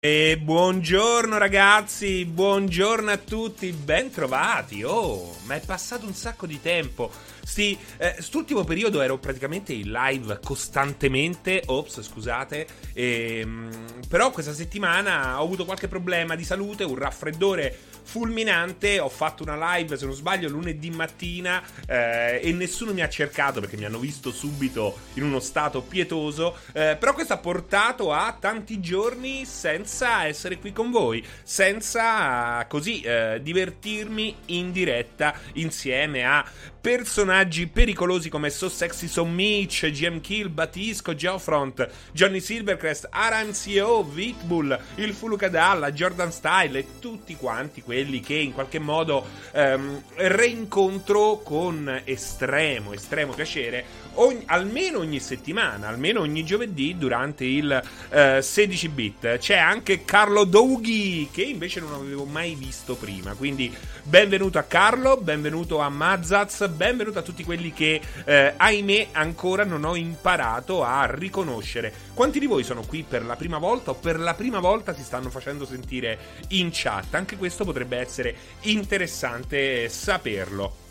E buongiorno ragazzi, buongiorno a tutti, bentrovati. Oh, ma è passato un sacco di tempo. Sti, eh, st'ultimo periodo ero praticamente in live costantemente. Ops, scusate. E, ehm, però questa settimana ho avuto qualche problema di salute, un raffreddore fulminante. Ho fatto una live, se non sbaglio, lunedì mattina eh, e nessuno mi ha cercato perché mi hanno visto subito in uno stato pietoso. Eh, però questo ha portato a tanti giorni senza essere qui con voi, senza così eh, divertirmi in diretta insieme a personaggi pericolosi come So Sexy So Mitch, GM Kill, Batisco, Geofront, Johnny Silvercrest, Aram CEO, Vitbull, il Fulukadalla, Jordan Style e tutti quanti quelli che in qualche modo ehm, reincontro con estremo, estremo piacere ogni, almeno ogni settimana, almeno ogni giovedì durante il eh, 16 bit. C'è anche Carlo Doughi che invece non avevo mai visto prima, quindi benvenuto a Carlo, benvenuto a Mazaz, benvenuto a tutti quelli che, eh, ahimè, ancora non ho imparato a riconoscere. Quanti di voi sono qui per la prima volta o per la prima volta si stanno facendo sentire in chat? Anche questo potrebbe essere interessante saperlo.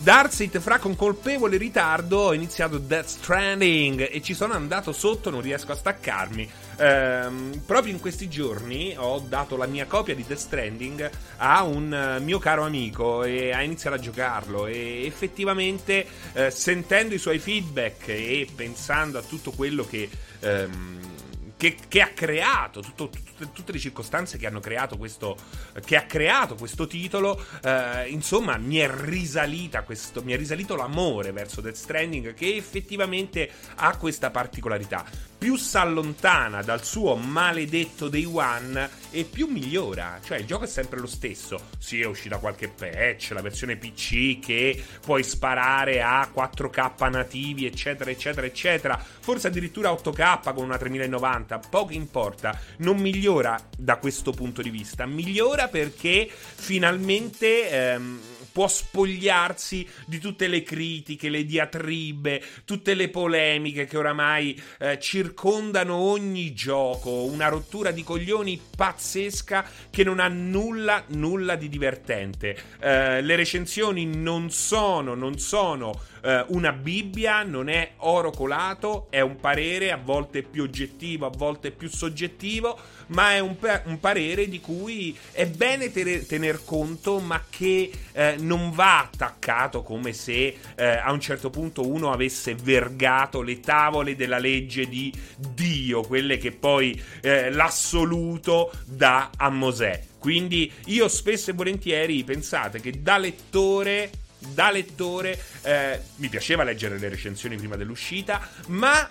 Darsit fra con colpevole ritardo ho iniziato Death Stranding e ci sono andato sotto, non riesco a staccarmi. Ehm, proprio in questi giorni ho dato la mia copia di Death Stranding a un uh, mio caro amico e ha iniziato a giocarlo. E effettivamente eh, sentendo i suoi feedback e pensando a tutto quello che... Um, che, che, ha creato, tutto, tutte, tutte, le circostanze che hanno creato questo, che ha creato questo titolo, eh, insomma, mi è risalita questo, mi è risalito l'amore verso Death Stranding che effettivamente ha questa particolarità. Più si allontana dal suo maledetto day one e più migliora. Cioè, il gioco è sempre lo stesso. Sì, è uscita qualche patch, la versione PC che puoi sparare a 4K nativi, eccetera, eccetera, eccetera. Forse addirittura 8K con una 3090. Poco importa. Non migliora da questo punto di vista. Migliora perché finalmente. Ehm, può spogliarsi di tutte le critiche, le diatribe, tutte le polemiche che oramai eh, circondano ogni gioco, una rottura di coglioni pazzesca che non ha nulla, nulla di divertente. Eh, le recensioni non sono, non sono eh, una Bibbia, non è oro colato, è un parere a volte più oggettivo, a volte più soggettivo, ma è un, un parere di cui è bene tener, tener conto, ma che eh, non va attaccato come se eh, a un certo punto uno avesse vergato le tavole della legge di Dio, quelle che poi eh, l'assoluto dà a Mosè. Quindi io spesso e volentieri pensate che da lettore da lettore eh, mi piaceva leggere le recensioni prima dell'uscita, ma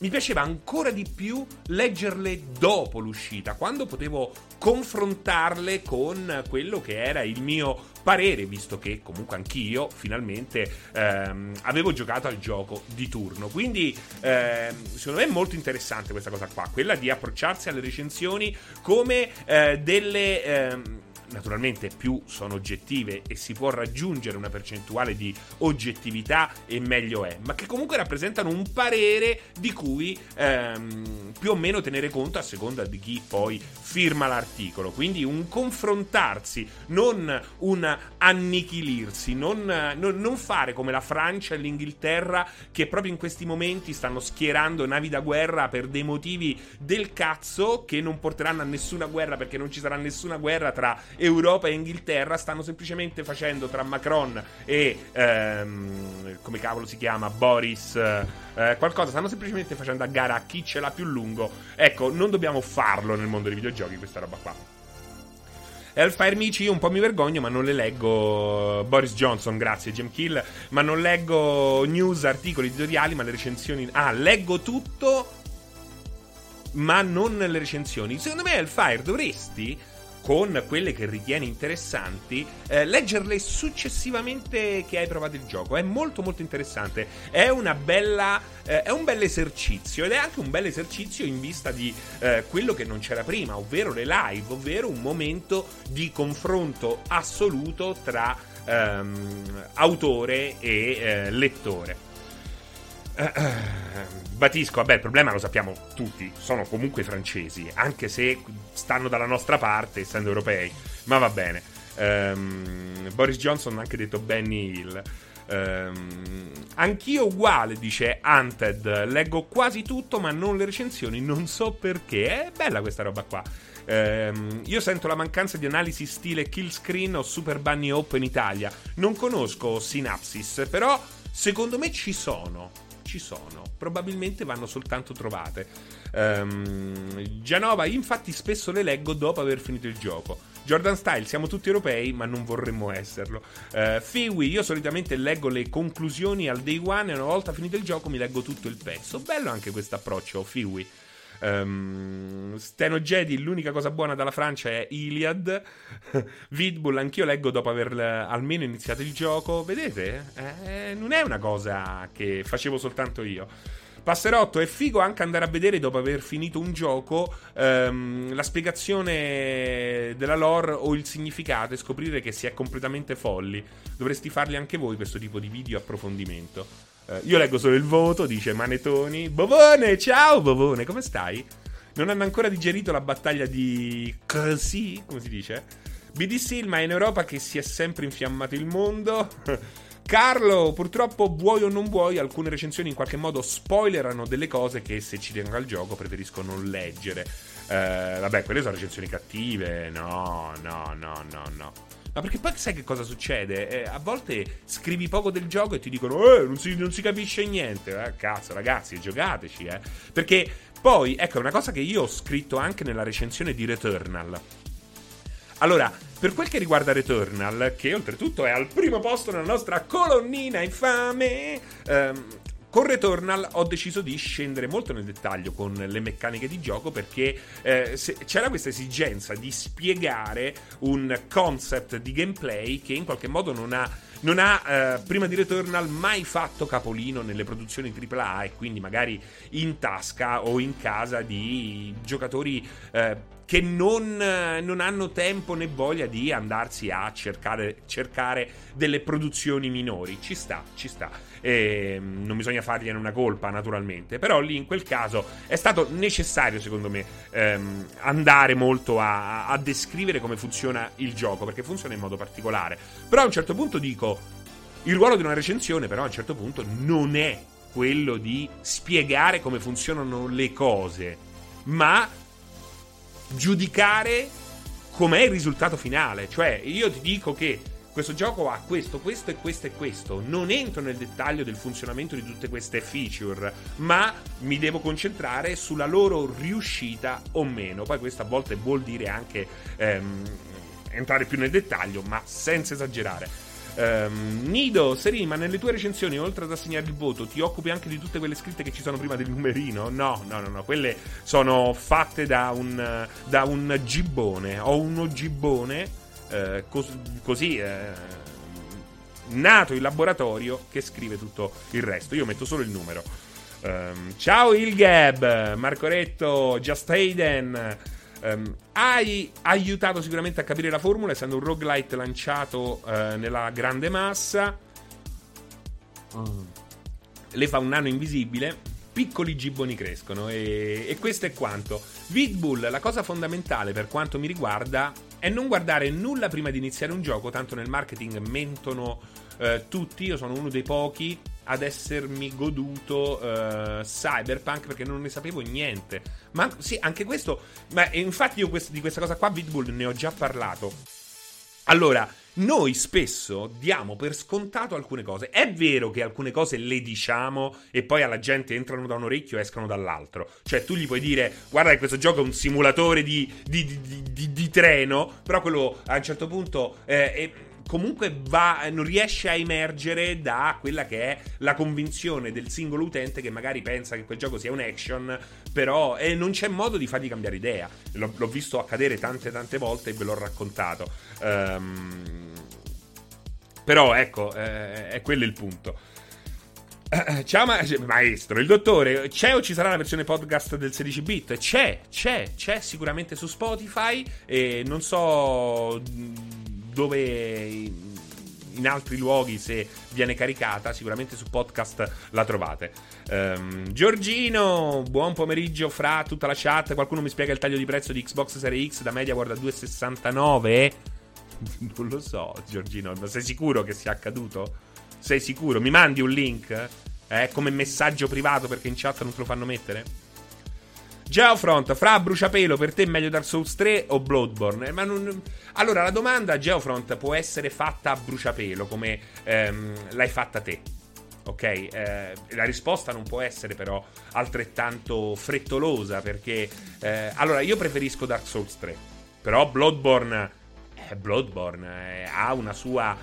mi piaceva ancora di più leggerle dopo l'uscita, quando potevo confrontarle con quello che era il mio parere, visto che comunque anch'io finalmente ehm, avevo giocato al gioco di turno. Quindi ehm, secondo me è molto interessante questa cosa qua, quella di approcciarsi alle recensioni come eh, delle... Ehm, naturalmente più sono oggettive e si può raggiungere una percentuale di oggettività e meglio è, ma che comunque rappresentano un parere di cui ehm, più o meno tenere conto a seconda di chi poi firma l'articolo. Quindi un confrontarsi, non un annichilirsi, non, non, non fare come la Francia e l'Inghilterra che proprio in questi momenti stanno schierando navi da guerra per dei motivi del cazzo che non porteranno a nessuna guerra perché non ci sarà nessuna guerra tra Europa e Inghilterra stanno semplicemente facendo tra Macron e ehm, come cavolo si chiama Boris eh, qualcosa stanno semplicemente facendo a gara a chi ce l'ha più lungo ecco non dobbiamo farlo nel mondo dei videogiochi questa roba qua Hellfire Mici, io un po' mi vergogno, ma non le leggo. Boris Johnson, grazie, Jim Kill. Ma non leggo news, articoli editoriali, ma le recensioni. Ah, leggo tutto, ma non le recensioni. Secondo me, Hellfire, dovresti con quelle che ritieni interessanti, eh, leggerle successivamente che hai provato il gioco. È molto molto interessante. È una bella. Eh, è un bel esercizio ed è anche un bel esercizio in vista di eh, quello che non c'era prima, ovvero le live, ovvero un momento di confronto assoluto tra ehm, autore e eh, lettore. Batisco, vabbè, il problema lo sappiamo tutti, sono comunque francesi, anche se stanno dalla nostra parte, essendo europei, ma va bene. Um, Boris Johnson ha anche detto Benny Hill. Um, anch'io uguale, dice Hunted. Leggo quasi tutto, ma non le recensioni. Non so perché. È bella questa roba qua. Um, io sento la mancanza di analisi stile Kill Screen o Super Bunny Hope in Italia. Non conosco Synapsis, però secondo me ci sono. Ci sono. Probabilmente vanno soltanto trovate. Um, Gianova, infatti, spesso le leggo dopo aver finito il gioco. Jordan Style, siamo tutti europei, ma non vorremmo esserlo. Uh, Fiwi, io solitamente leggo le conclusioni al day one e una volta finito il gioco mi leggo tutto il pezzo. Bello anche questo approccio, Fiwi. Um, Steno Jedi, l'unica cosa buona dalla Francia è Iliad. Vidbull, anch'io leggo dopo aver almeno iniziato il gioco. Vedete? Eh, non è una cosa che facevo soltanto io. Passerotto, è figo anche andare a vedere dopo aver finito un gioco um, la spiegazione della lore o il significato e scoprire che si è completamente folli. Dovresti farli anche voi questo tipo di video approfondimento. Uh, io leggo solo il voto, dice Manetoni. Bovone, ciao Bovone, come stai? Non hanno ancora digerito la battaglia di così, come si dice? BD ma è in Europa che si è sempre infiammato il mondo. Carlo, purtroppo vuoi o non vuoi, alcune recensioni in qualche modo spoilerano delle cose che se ci tengo al gioco preferisco non leggere. Eh, vabbè, quelle sono recensioni cattive. No, no, no, no, no. Ma perché poi sai che cosa succede? Eh, a volte scrivi poco del gioco e ti dicono, eh, non si, non si capisce niente. Eh, cazzo, ragazzi, giocateci, eh. Perché poi, ecco, è una cosa che io ho scritto anche nella recensione di Returnal. Allora, per quel che riguarda Returnal, che oltretutto è al primo posto nella nostra colonnina infame, ehm, con Returnal ho deciso di scendere molto nel dettaglio con le meccaniche di gioco perché eh, c'era questa esigenza di spiegare un concept di gameplay che in qualche modo non ha non ha, eh, prima di Returnal, mai fatto capolino nelle produzioni AAA e quindi magari in tasca o in casa di giocatori eh, che non, non, hanno tempo né voglia di andarsi a cercare, cercare delle produzioni minori. Ci sta, ci sta. E, mm, non bisogna fargliene una colpa, naturalmente. Però lì in quel caso è stato necessario, secondo me, ehm, andare molto a, a descrivere come funziona il gioco, perché funziona in modo particolare. Però a un certo punto dico, il ruolo di una recensione, però, a un certo punto non è quello di spiegare come funzionano le cose, ma giudicare com'è il risultato finale. Cioè, io ti dico che questo gioco ha questo, questo e questo e questo. Non entro nel dettaglio del funzionamento di tutte queste feature, ma mi devo concentrare sulla loro riuscita o meno. Poi questo a volte vuol dire anche ehm, entrare più nel dettaglio, ma senza esagerare. Um, Nido, Serini, ma nelle tue recensioni, oltre ad assegnare il voto, ti occupi anche di tutte quelle scritte che ci sono prima del numerino? No, no, no, no. Quelle sono fatte da un, da un gibbone. Ho uno gibbone eh, cos- così. Eh, nato in laboratorio che scrive tutto il resto. Io metto solo il numero. Um, ciao Ilgab, Marco Retto, Just Hayden. Um, hai aiutato sicuramente a capire la formula, essendo un roguelite lanciato uh, nella grande massa. Mm. Le fa un nano invisibile. Piccoli gibboni crescono e, e questo è quanto. Vidbull, la cosa fondamentale per quanto mi riguarda è non guardare nulla prima di iniziare un gioco, tanto nel marketing mentono uh, tutti, io sono uno dei pochi ad essermi goduto uh, Cyberpunk perché non ne sapevo niente. Ma sì, anche questo. Ma infatti io quest- di questa cosa qua, Vidbull, ne ho già parlato. Allora, noi spesso diamo per scontato alcune cose. È vero che alcune cose le diciamo e poi alla gente entrano da un orecchio e escono dall'altro. Cioè, tu gli puoi dire: Guarda, che questo gioco è un simulatore di, di, di, di treno. Però quello a un certo punto eh, è comunque va, non riesce a emergere da quella che è la convinzione del singolo utente che magari pensa che quel gioco sia un action, però eh, non c'è modo di fargli cambiare idea. L'ho, l'ho, visto accadere tante tante volte e ve l'ho raccontato. Um, però ecco, eh, è quello il punto. Ciao ma- maestro, il dottore, c'è o ci sarà la versione podcast del 16 bit? C'è, c'è, c'è sicuramente su Spotify e non so dove in altri luoghi se viene caricata, sicuramente su podcast la trovate. Um, Giorgino, buon pomeriggio fra tutta la chat. Qualcuno mi spiega il taglio di prezzo di Xbox Series X da media guarda 2,69? Non lo so, Giorgino, ma sei sicuro che sia accaduto? Sei sicuro? Mi mandi un link? Eh, come messaggio privato perché in chat non te lo fanno mettere? Geofront, fra bruciapelo, per te meglio Dark Souls 3 o Bloodborne? Eh, non... Allora, la domanda Geofront può essere fatta a bruciapelo, come ehm, l'hai fatta te. Ok? Eh, la risposta non può essere però altrettanto frettolosa, perché... Eh, allora, io preferisco Dark Souls 3, però Bloodborne... Eh, Bloodborne eh, ha una sua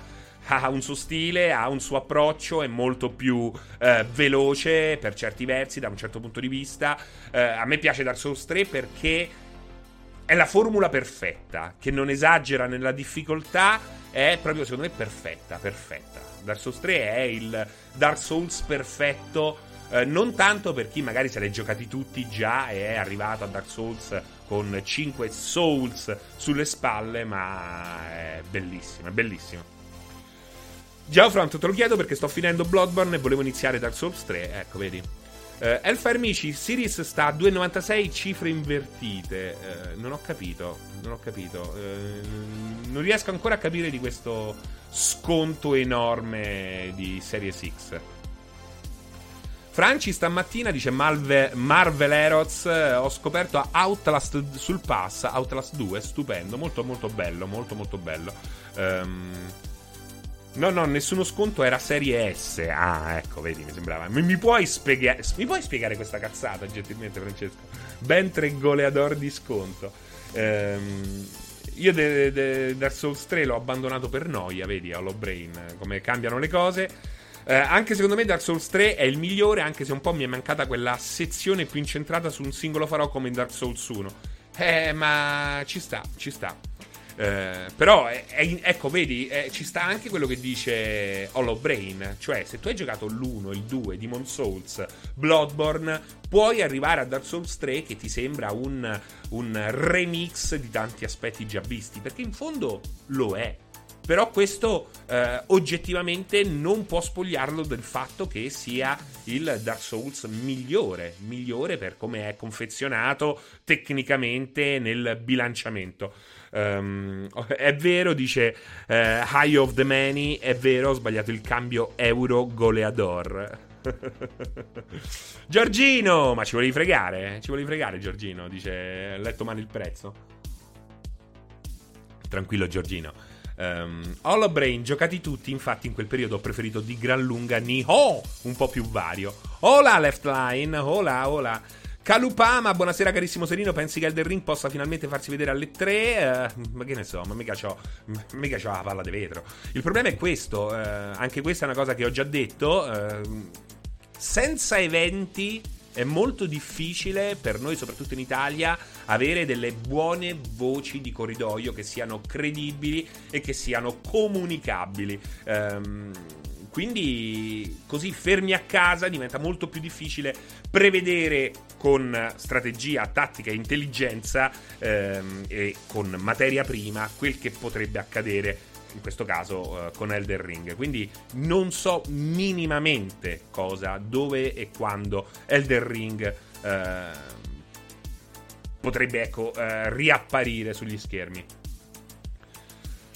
ha un suo stile, ha un suo approccio, è molto più eh, veloce per certi versi, da un certo punto di vista. Eh, a me piace Dark Souls 3 perché è la formula perfetta, che non esagera nella difficoltà, è proprio secondo me perfetta, perfetta. Dark Souls 3 è il Dark Souls perfetto. Eh, non tanto per chi magari se ha giocati tutti già e è arrivato a Dark Souls con 5 Souls sulle spalle, ma è bellissimo, è bellissimo. Geofront te lo chiedo perché sto finendo Bloodborne e volevo iniziare Dark Souls 3. Ecco, vedi. Uh, Elfire Mici, Sirius sta a 2,96 cifre invertite. Uh, non ho capito. Non ho capito. Uh, non riesco ancora a capire di questo sconto enorme di Series X. Franci stamattina dice Malve, Marvel Heroes. Ho scoperto Outlast sul pass. Outlast 2, stupendo. Molto, molto bello. Molto, molto bello. Um, No, no, nessuno sconto era serie S. Ah, ecco, vedi, mi sembrava. Mi, mi, puoi, spiegare, mi puoi spiegare questa cazzata, gentilmente, Francesco? Ben tre goleador di sconto. Ehm, io de, de, Dark Souls 3 l'ho abbandonato per noia, vedi, Hollow Brain, come cambiano le cose. Eh, anche secondo me Dark Souls 3 è il migliore, anche se un po' mi è mancata quella sezione più incentrata su un singolo farò come in Dark Souls 1. Eh, ma ci sta, ci sta. Eh, però, è, è, ecco, vedi, è, ci sta anche quello che dice Hollow Brain. Cioè, se tu hai giocato l'1, il 2, Demon Souls, Bloodborne, puoi arrivare a Dark Souls 3 che ti sembra un, un remix di tanti aspetti già visti. Perché in fondo lo è. Però questo eh, oggettivamente non può spogliarlo del fatto che sia il Dark Souls migliore, migliore per come è confezionato tecnicamente nel bilanciamento. Um, è vero, dice uh, High of the Many, è vero, ho sbagliato il cambio euro goleador. Giorgino, ma ci volevi fregare? Ci volevi fregare, Giorgino? Dice, letto male il prezzo. Tranquillo, Giorgino. Um, Hollow Brain, giocati tutti, infatti in quel periodo ho preferito di gran lunga Niho, un po' più vario. Hola Left Line, hola, hola. Calupama, buonasera carissimo Serino, pensi che Elden Ring possa finalmente farsi vedere alle 3? Uh, ma che ne so, ma mica c'ho, mica c'ho la palla di vetro. Il problema è questo, uh, anche questa è una cosa che ho già detto, uh, senza eventi è molto difficile per noi, soprattutto in Italia, avere delle buone voci di corridoio che siano credibili e che siano comunicabili. Um, quindi così fermi a casa diventa molto più difficile prevedere con strategia, tattica intelligenza ehm, e con materia prima quel che potrebbe accadere in questo caso uh, con Elder Ring. Quindi non so minimamente cosa, dove e quando Elder Ring uh, potrebbe ecco, uh, riapparire sugli schermi.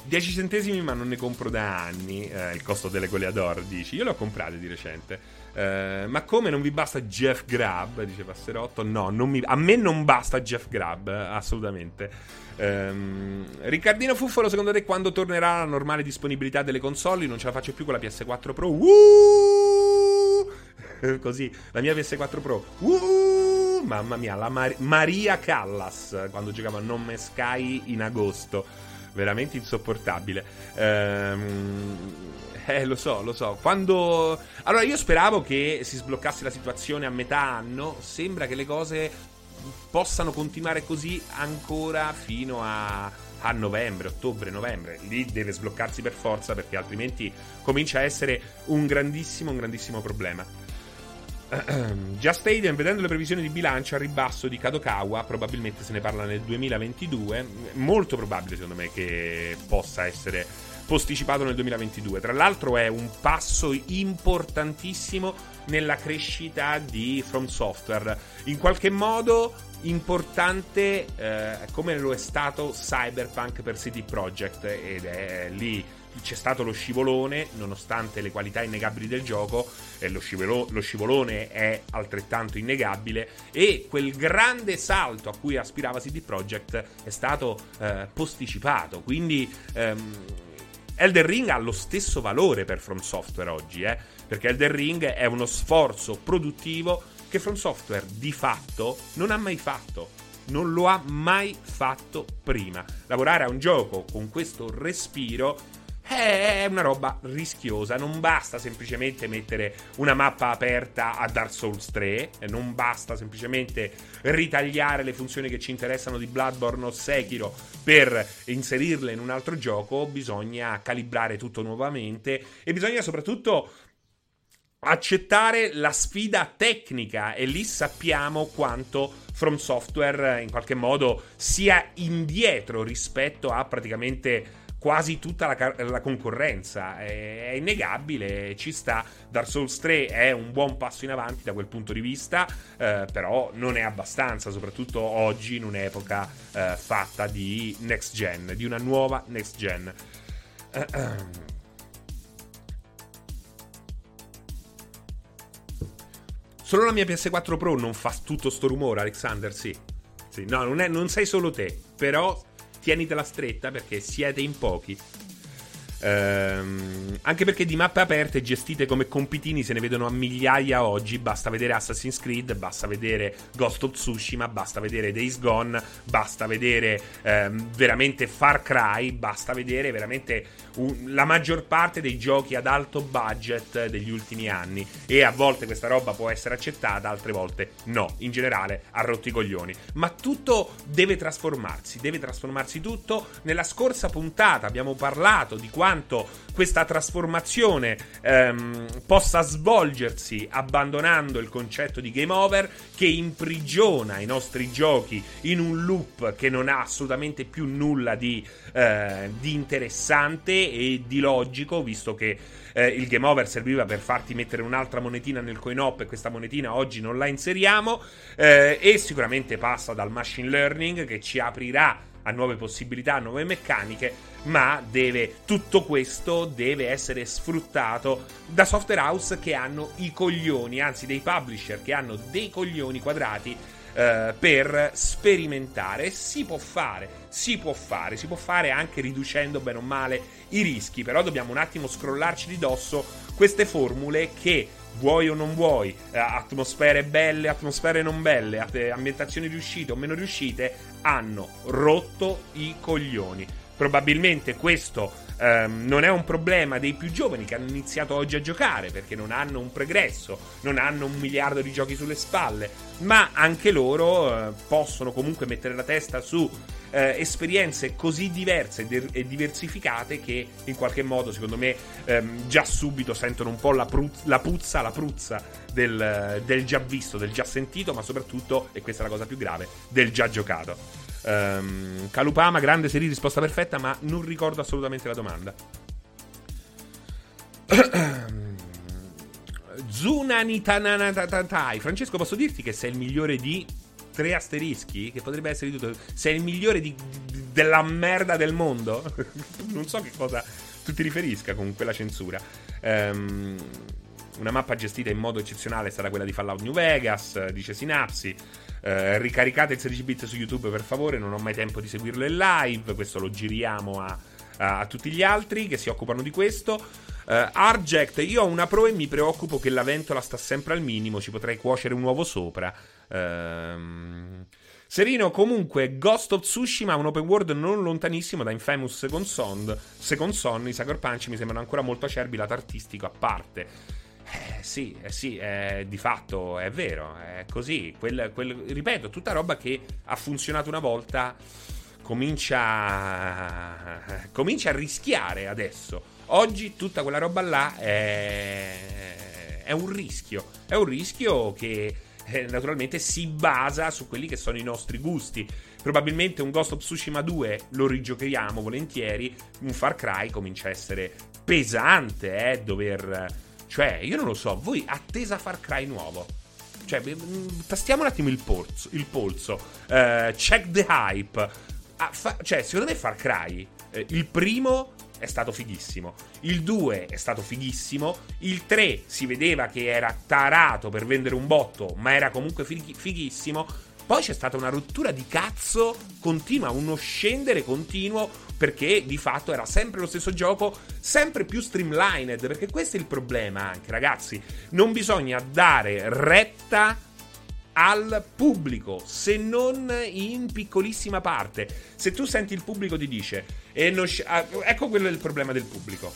10 centesimi ma non ne compro da anni, eh, il costo delle goleador, dici. Io le ho comprate di recente. Eh, ma come non vi basta Jeff Grab, dice Passerotto? No, mi, a me non basta Jeff Grab, assolutamente. Um, Riccardino Fuffolo, secondo te quando tornerà la normale disponibilità delle console? Non ce la faccio più con la PS4 Pro. Uh! Così, la mia PS4 Pro. Uh! Mamma mia, la Mar- Maria Callas quando giocava a Nome Sky in agosto veramente insopportabile. Ehm, eh, lo so, lo so. Quando. Allora, io speravo che si sbloccasse la situazione a metà anno. Sembra che le cose possano continuare così ancora fino a, a novembre, ottobre, novembre. Lì deve sbloccarsi per forza perché altrimenti comincia a essere un grandissimo, un grandissimo problema. Già Stadium, vedendo le previsioni di bilancio a ribasso di Kadokawa, probabilmente se ne parla nel 2022. Molto probabile, secondo me, che possa essere posticipato nel 2022. Tra l'altro è un passo importantissimo nella crescita di From Software. In qualche modo importante eh, come lo è stato Cyberpunk per CD Projekt ed è lì c'è stato lo scivolone, nonostante le qualità innegabili del gioco, e lo, scivolo, lo, scivolone è altrettanto innegabile, e quel grande salto a cui aspirava CD Projekt è stato eh, posticipato. Quindi ehm, Elden Ring ha lo stesso valore per From Software oggi, eh, perché Elden Ring è uno sforzo produttivo che From Software di fatto non ha mai fatto non lo ha mai fatto prima. Lavorare a un gioco con questo respiro è una roba rischiosa. Non basta semplicemente mettere una mappa aperta a Dark Souls 3. Non basta semplicemente ritagliare le funzioni che ci interessano di Bloodborne o Sekiro per inserirle in un altro gioco. Bisogna calibrare tutto nuovamente e bisogna soprattutto accettare la sfida tecnica e lì sappiamo quanto From Software in qualche modo sia indietro rispetto a praticamente quasi tutta la, la concorrenza. È, è, innegabile, ci sta. Dark Souls 3 è un buon passo in avanti da quel punto di vista, eh, però non è abbastanza, soprattutto oggi in un'epoca eh, fatta di next gen, di una nuova next gen. Solo la mia PS4 Pro non fa tutto sto rumore, Alexander, sì. sì no, non, è, non sei solo te, però tienitela stretta perché siete in pochi. Ehm, anche perché di mappe aperte gestite come compitini se ne vedono a migliaia oggi. Basta vedere Assassin's Creed, basta vedere Ghost of Tsushima, basta vedere Days Gone, basta vedere ehm, veramente Far Cry, basta vedere veramente un, la maggior parte dei giochi ad alto budget degli ultimi anni. E a volte questa roba può essere accettata, altre volte no. In generale, ha rotto i coglioni. Ma tutto deve trasformarsi, deve trasformarsi tutto. Nella scorsa puntata abbiamo parlato di quanto quanto questa trasformazione ehm, possa svolgersi abbandonando il concetto di game over che imprigiona i nostri giochi in un loop che non ha assolutamente più nulla di, eh, di interessante e di logico, visto che eh, il game over serviva per farti mettere un'altra monetina nel coin op e questa monetina oggi non la inseriamo eh, e sicuramente passa dal machine learning che ci aprirà a nuove possibilità, a nuove meccaniche, ma deve, tutto questo deve essere sfruttato da software house che hanno i coglioni, anzi dei publisher che hanno dei coglioni quadrati eh, per sperimentare. Si può fare, si può fare, si può fare anche riducendo bene o male i rischi, però dobbiamo un attimo scrollarci di dosso queste formule che vuoi o non vuoi, eh, atmosfere belle, atmosfere non belle, ambientazioni riuscite o meno riuscite, hanno rotto i coglioni. Probabilmente questo ehm, non è un problema dei più giovani che hanno iniziato oggi a giocare perché non hanno un pregresso, non hanno un miliardo di giochi sulle spalle, ma anche loro eh, possono comunque mettere la testa su eh, esperienze così diverse e diversificate che in qualche modo, secondo me, ehm, già subito sentono un po' la, pruz- la puzza, la pruzza del, del, già visto, del già sentito, ma soprattutto, e questa è la cosa più grave, del già giocato. Um, Calupama, grande serie, risposta perfetta, ma non ricordo assolutamente la domanda. Zunanitananatai. Francesco, posso dirti che sei il migliore di tre asterischi, che potrebbe essere di tutto. Sei il migliore di, della merda del mondo. non so che cosa tu ti riferisca con quella censura. Um, una mappa gestita in modo eccezionale stata quella di Fallout New Vegas, dice Sinapsi. Uh, ricaricate il 16 bit su YouTube per favore, non ho mai tempo di seguirlo in live, questo lo giriamo a, a, a tutti gli altri che si occupano di questo. Uh, Argect, io ho una Pro e mi preoccupo che la ventola sta sempre al minimo, ci potrei cuocere un uovo sopra. Ehm... Serino, comunque, Ghost of Tsushima, un open world non lontanissimo da Infamous Second Son. Second Son, i Sucker Punch mi sembrano ancora molto acerbi, lato artistico a parte. Eh, sì, eh, sì, eh, di fatto è vero, è così. Quel, quel, ripeto, tutta roba che ha funzionato una volta comincia, comincia a rischiare adesso. Oggi tutta quella roba là è, è un rischio. È un rischio che eh, naturalmente si basa su quelli che sono i nostri gusti. probabilmente un Ghost of Tsushima 2 lo rigiochiamo volentieri, un Far Cry comincia a essere pesante, eh, dover... Cioè, io non lo so, voi attesa Far Cry nuovo? Cioè, mm, tastiamo un attimo il polso, il polso. Uh, check the hype. Ah, fa- cioè, secondo me Far Cry, eh, il primo è stato fighissimo. Il 2 è stato fighissimo. Il 3 si vedeva che era tarato per vendere un botto, ma era comunque fig- fighissimo. Poi c'è stata una rottura di cazzo continua, uno scendere continuo perché di fatto era sempre lo stesso gioco, sempre più streamlined, perché questo è il problema anche, ragazzi. Non bisogna dare retta al pubblico, se non in piccolissima parte. Se tu senti il pubblico ti dice, e sc- ah, ecco quello è il problema del pubblico.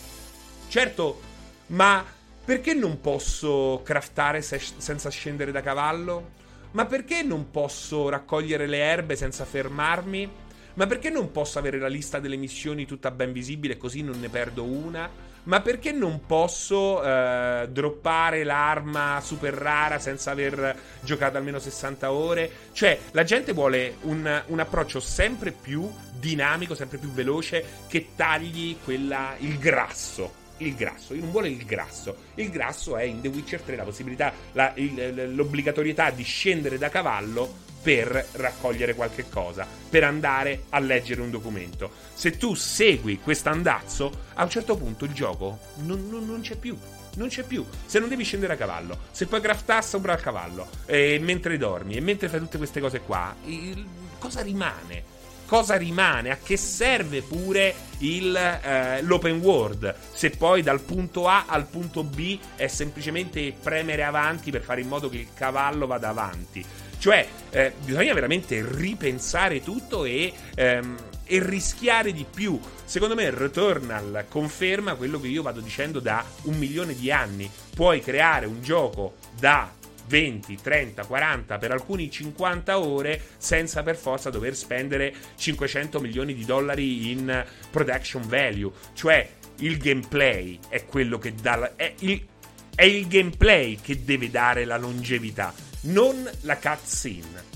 Certo, ma perché non posso craftare se- senza scendere da cavallo? Ma perché non posso raccogliere le erbe senza fermarmi? Ma perché non posso avere la lista delle missioni tutta ben visibile così non ne perdo una? Ma perché non posso eh, droppare l'arma super rara senza aver giocato almeno 60 ore? Cioè, la gente vuole un, un approccio sempre più dinamico, sempre più veloce, che tagli quella, il grasso il grasso, non vuole il grasso. Il grasso è in The Witcher 3 la possibilità, la, il, l'obbligatorietà di scendere da cavallo per raccogliere qualche cosa, per andare a leggere un documento. Se tu segui questo andazzo, a un certo punto il gioco non, non, non c'è più. Non c'è più. Se non devi scendere a cavallo, se puoi craftare sopra il cavallo, e mentre dormi, e mentre fai tutte queste cose qua, il, cosa rimane? cosa rimane, a che serve pure il, eh, l'open world, se poi dal punto A al punto B è semplicemente premere avanti per fare in modo che il cavallo vada avanti. Cioè, eh, bisogna veramente ripensare tutto e, ehm, e rischiare di più. Secondo me Returnal conferma quello che io vado dicendo da un milione di anni. Puoi creare un gioco da 20, 30, 40, per alcuni 50 ore senza per forza dover spendere 500 milioni di dollari in production value. Cioè il gameplay è quello che dà... La, è, il, è il gameplay che deve dare la longevità, non la cutscene.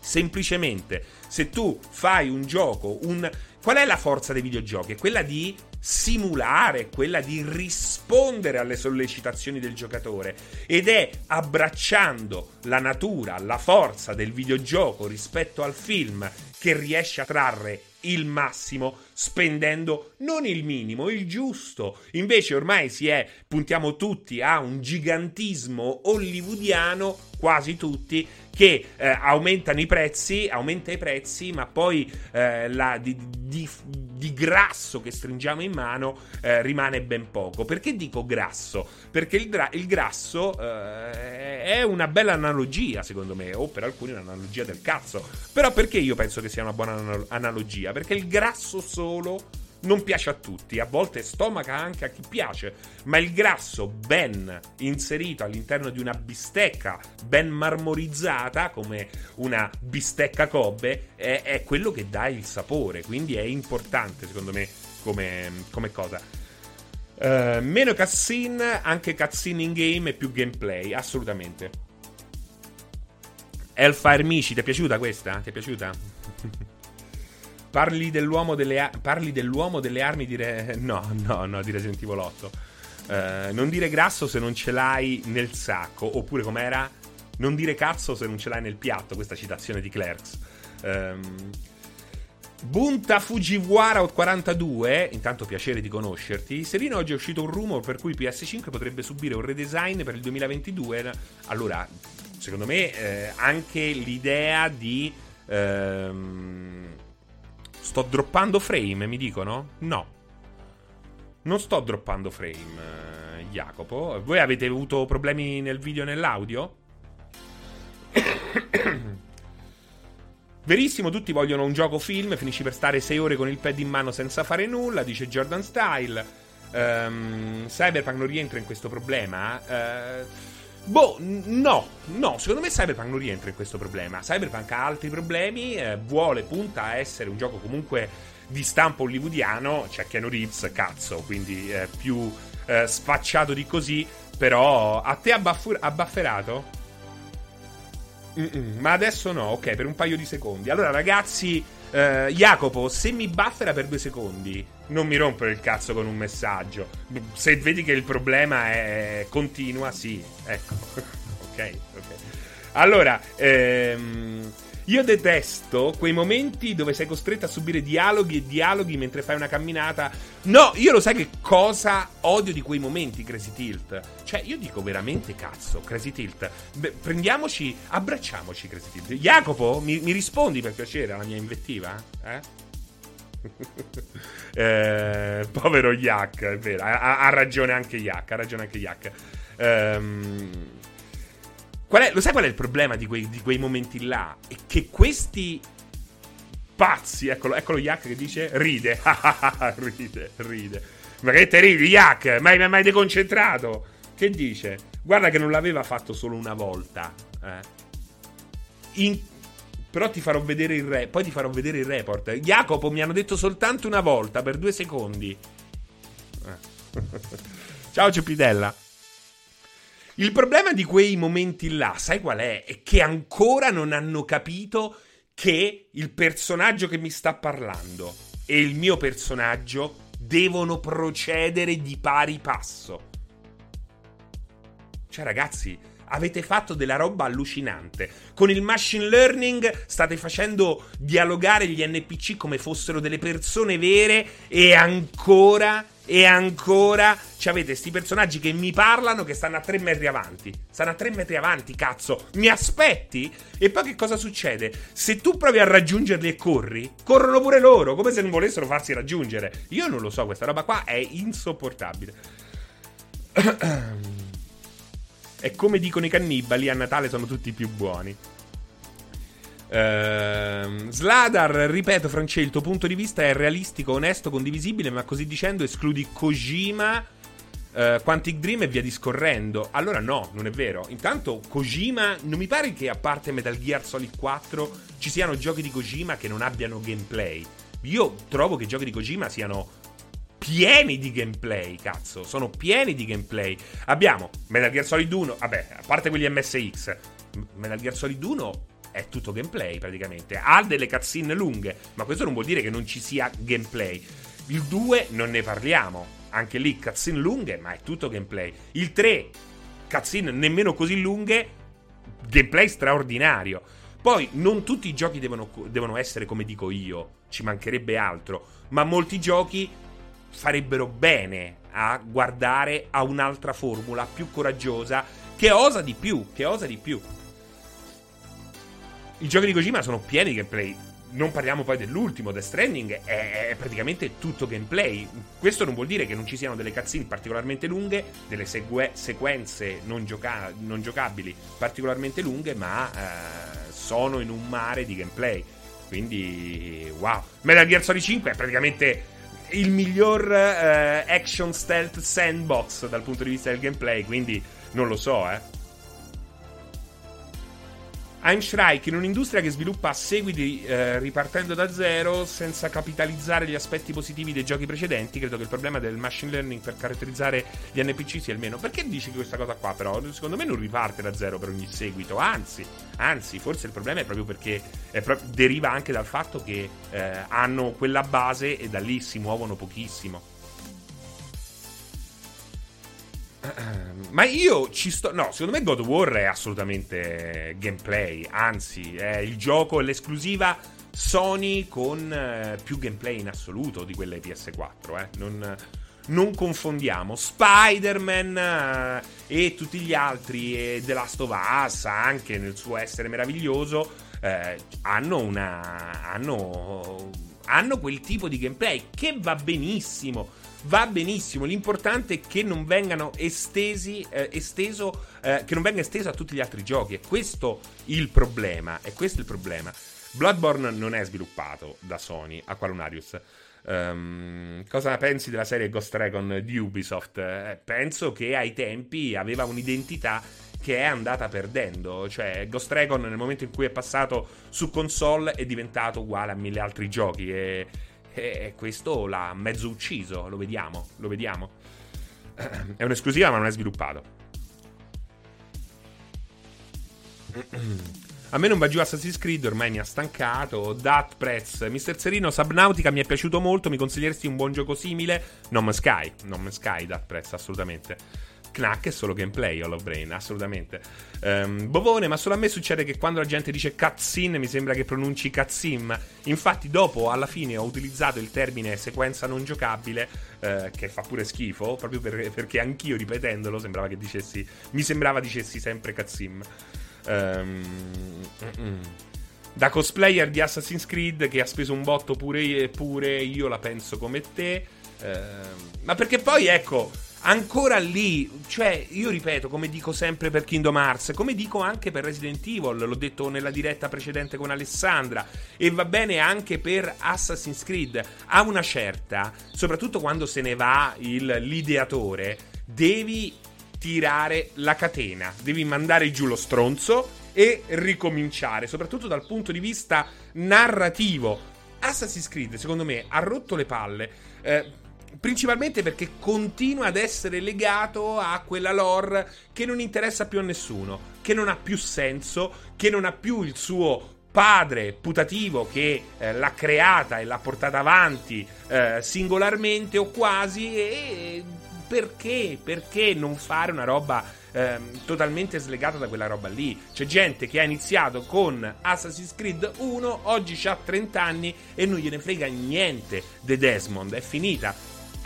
Semplicemente, se tu fai un gioco, un... qual è la forza dei videogiochi? È quella di simulare, quella di rispondere alle sollecitazioni del giocatore ed è abbracciando la natura, la forza del videogioco rispetto al film che riesce a trarre il massimo spendendo non il minimo, il giusto. Invece ormai si è puntiamo tutti a un gigantismo hollywoodiano, quasi tutti che eh, aumentano i prezzi, aumenta i prezzi, ma poi eh, la, di, di, di, grasso che stringiamo in mano eh, rimane ben poco. Perché dico grasso? Perché il, gra- il grasso eh, è una bella analogia, secondo me, o per alcuni un'analogia del cazzo. Però perché io penso che sia una buona analogia? Perché il grasso solo non piace a tutti, a volte stomaca anche a chi piace, ma il grasso ben inserito all'interno di una bistecca ben marmorizzata, come una bistecca Kobe, è, è quello che dà il sapore, quindi è importante secondo me come, come cosa. Uh, meno cutscene, anche cutscene in game e più gameplay, assolutamente. Hellfire Michi, ti è piaciuta questa? Ti è piaciuta? Parli dell'uomo delle, parli dell'uomo delle armi di Re... No, no, no, di Resident Evil 8. Uh, eh, non dire grasso se non ce l'hai nel sacco. Oppure com'era? Non dire cazzo se non ce l'hai nel piatto. Questa citazione di Clerks. Um, Bunta Fujiwara 42, intanto piacere di conoscerti. Serino, oggi è uscito un rumor per cui PS5 potrebbe subire un redesign per il 2022. Allora, secondo me eh, anche l'idea di... Ehm, Sto droppando frame, mi dicono? No. Non sto droppando frame, eh, Jacopo. Voi avete avuto problemi nel video e nell'audio? Verissimo, tutti vogliono un gioco film, finisci per stare 6 ore con il pad in mano senza fare nulla, dice Jordan Style. Um, Cyberpunk non rientra in questo problema. Uh, Boh, no, no, secondo me Cyberpunk non rientra in questo problema. Cyberpunk ha altri problemi, eh, vuole, punta a essere un gioco comunque di stampo hollywoodiano, c'è Keanu Reeves, cazzo, quindi eh, più eh, sfacciato di così, però a te ha, baffur- ha bafferato? Ma adesso no, ok, per un paio di secondi. Allora, ragazzi, eh, Jacopo, se mi buffera per due secondi, non mi rompere il cazzo con un messaggio. Se vedi che il problema è continua, sì, ecco. ok, ok. Allora, ehm, io detesto quei momenti dove sei costretto a subire dialoghi e dialoghi mentre fai una camminata. No, io lo sai che cosa odio di quei momenti, Crazy Tilt. Cioè, io dico veramente cazzo, Crazy Tilt. Beh, prendiamoci, abbracciamoci, Crazy Tilt. Jacopo, mi, mi rispondi per piacere alla mia invettiva? Eh? eh, povero Yak, è vero, ha, ha, ragione anche Yak, ha ragione anche Yak. Ehm è, lo sai qual è il problema di quei, di quei momenti là? È che questi pazzi, eccolo, eccolo Yak che dice ride, ride, ride. Ma che te ridi, Yak? Mai, mai, mai deconcentrato? Che dice? Guarda che non l'aveva fatto solo una volta. Eh. In, però ti farò vedere il re, poi ti farò vedere il report. Jacopo mi hanno detto soltanto una volta per due secondi. Eh. Ciao Cepidella. Il problema di quei momenti là, sai qual è? È che ancora non hanno capito che il personaggio che mi sta parlando e il mio personaggio devono procedere di pari passo. Cioè, ragazzi, avete fatto della roba allucinante. Con il machine learning state facendo dialogare gli NPC come fossero delle persone vere e ancora e ancora ci avete questi personaggi che mi parlano che stanno a tre metri avanti. Stanno a tre metri avanti, cazzo. Mi aspetti? E poi che cosa succede? Se tu provi a raggiungerli e corri, corrono pure loro, come se non volessero farsi raggiungere. Io non lo so, questa roba qua è insopportabile. e come dicono i cannibali, a Natale sono tutti più buoni. Uh, Sladar, ripeto, France, il tuo punto di vista è realistico, onesto, condivisibile, ma così dicendo escludi Kojima, uh, Quantic Dream e via discorrendo. Allora no, non è vero. Intanto Kojima, non mi pare che a parte Metal Gear Solid 4 ci siano giochi di Kojima che non abbiano gameplay. Io trovo che i giochi di Kojima siano pieni di gameplay, cazzo. Sono pieni di gameplay. Abbiamo Metal Gear Solid 1, vabbè, a parte quelli MSX, Metal Gear Solid 1 è tutto gameplay praticamente. Ha delle cutscene lunghe, ma questo non vuol dire che non ci sia gameplay. Il 2 non ne parliamo, anche lì cutscene lunghe, ma è tutto gameplay. Il 3, cutscene nemmeno così lunghe, gameplay straordinario. Poi non tutti i giochi devono, devono essere come dico io, ci mancherebbe altro, ma molti giochi farebbero bene a guardare a un'altra formula più coraggiosa che osa di più, che osa di più. I giochi di Kojima sono pieni di gameplay. Non parliamo poi dell'ultimo, Death Stranding è, praticamente tutto gameplay. Questo non vuol dire che non ci siano delle cutscene particolarmente lunghe, delle segue- sequenze non, gioca- non, giocabili particolarmente lunghe, ma eh, sono in un mare di gameplay. Quindi, wow. Metal Gear Solid 5 è praticamente il miglior eh, action stealth sandbox dal punto di vista del gameplay, quindi non lo so, eh. Heimschreich, in un'industria che sviluppa seguiti eh, ripartendo da zero senza capitalizzare gli aspetti positivi dei giochi precedenti, credo che il problema del machine learning per caratterizzare gli NPC sia il meno. Perché dici questa cosa qua però? Secondo me non riparte da zero per ogni seguito, anzi, anzi, forse il problema è proprio perché è pro- deriva anche dal fatto che eh, hanno quella base e da lì si muovono pochissimo. Ma io ci sto. No, secondo me God of War è assolutamente gameplay. Anzi, è il gioco, l'esclusiva Sony con eh, più gameplay in assoluto di quelle PS4. Eh. Non, non confondiamo. Spider-Man eh, e tutti gli altri, e The Last of Us, anche nel suo essere meraviglioso, eh, hanno una. hanno. hanno quel tipo di gameplay che va benissimo va benissimo. L'importante è che non vengano estesi, eh, esteso, eh, che non venga esteso a tutti gli altri giochi. È questo il problema. È questo il problema. Bloodborne non è sviluppato da Sony, Aqualunarius. Um, cosa pensi della serie Ghost Recon di Ubisoft? Eh, penso che ai tempi aveva un'identità che è andata perdendo. Cioè, Ghost Recon nel momento in cui è passato su console è diventato uguale a mille altri giochi. E e questo l'ha mezzo ucciso, lo vediamo, lo vediamo. È un'esclusiva ma non è sviluppato. A me non va giù Assassin's Creed, ormai mi ha stancato. Dat Prez, Mister Serino, Subnautica mi è piaciuto molto. Mi consiglieresti un buon gioco simile? No Man's Sky, No Man's Sky, Dat Prez, assolutamente. Knack è solo gameplay, Hollow Brain, assolutamente. Um, Bovone, ma solo a me succede che quando la gente dice cutscene mi sembra che pronunci cutscene. Infatti, dopo, alla fine, ho utilizzato il termine sequenza non giocabile, eh, che fa pure schifo, proprio per, perché anch'io ripetendolo sembrava che dicessi. Mi sembrava dicessi sempre cutscene. Um, da cosplayer di Assassin's Creed che ha speso un botto pure, pure io la penso come te. Uh, ma perché poi ecco, ancora lì, cioè io ripeto, come dico sempre per Kingdom Hearts, come dico anche per Resident Evil, l'ho detto nella diretta precedente con Alessandra, e va bene anche per Assassin's Creed, a una certa, soprattutto quando se ne va il, l'ideatore, devi tirare la catena, devi mandare giù lo stronzo e ricominciare, soprattutto dal punto di vista narrativo. Assassin's Creed, secondo me, ha rotto le palle. Eh, principalmente perché continua ad essere legato a quella lore che non interessa più a nessuno, che non ha più senso, che non ha più il suo padre putativo che eh, l'ha creata e l'ha portata avanti eh, singolarmente o quasi e perché? Perché non fare una roba ehm, totalmente slegata da quella roba lì? C'è gente che ha iniziato con Assassin's Creed 1, oggi ha 30 anni e non gliene frega niente di Desmond, è finita.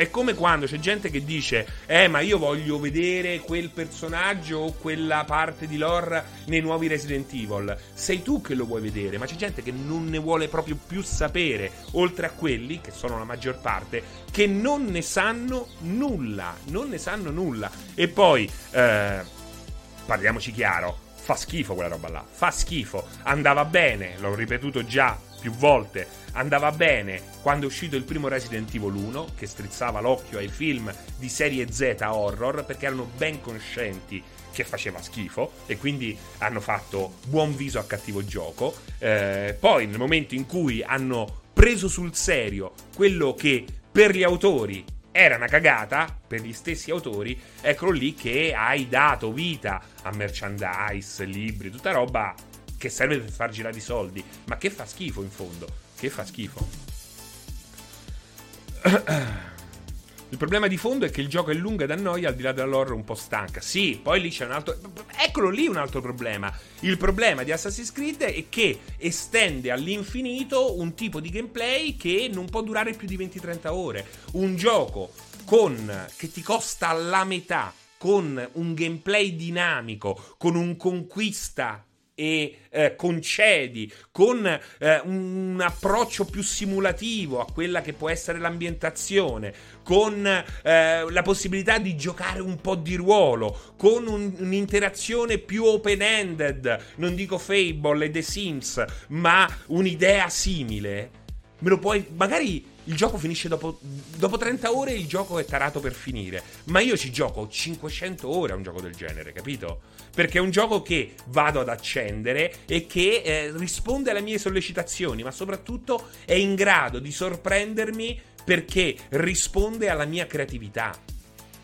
È come quando c'è gente che dice: Eh, ma io voglio vedere quel personaggio o quella parte di lore nei nuovi Resident Evil. Sei tu che lo vuoi vedere, ma c'è gente che non ne vuole proprio più sapere. Oltre a quelli, che sono la maggior parte, che non ne sanno nulla. Non ne sanno nulla. E poi, eh, parliamoci chiaro: fa schifo quella roba là. Fa schifo. Andava bene, l'ho ripetuto già più volte. Andava bene quando è uscito il primo Resident Evil 1, che strizzava l'occhio ai film di serie Z horror, perché erano ben conscienti che faceva schifo e quindi hanno fatto buon viso a cattivo gioco. Eh, poi, nel momento in cui hanno preso sul serio quello che per gli autori era una cagata per gli stessi autori, eccolo lì che hai dato vita a merchandise, libri, tutta roba che serve per far girare i soldi, ma che fa schifo in fondo, che fa schifo. Il problema di fondo è che il gioco è lungo ed annoia al di là dell'horror un po' stanca. Sì, poi lì c'è un altro. Eccolo lì un altro problema. Il problema di Assassin's Creed è che estende all'infinito un tipo di gameplay che non può durare più di 20-30 ore. Un gioco con che ti costa la metà, con un gameplay dinamico, con un conquista e eh, concedi, con eh, un approccio più simulativo a quella che può essere l'ambientazione, con eh, la possibilità di giocare un po' di ruolo, con un, un'interazione più open-ended, non dico Fable e The Sims, ma un'idea simile, me lo puoi magari il gioco finisce dopo, dopo 30 ore il gioco è tarato per finire. Ma io ci gioco 500 ore a un gioco del genere, capito? Perché è un gioco che vado ad accendere e che eh, risponde alle mie sollecitazioni, ma soprattutto è in grado di sorprendermi perché risponde alla mia creatività.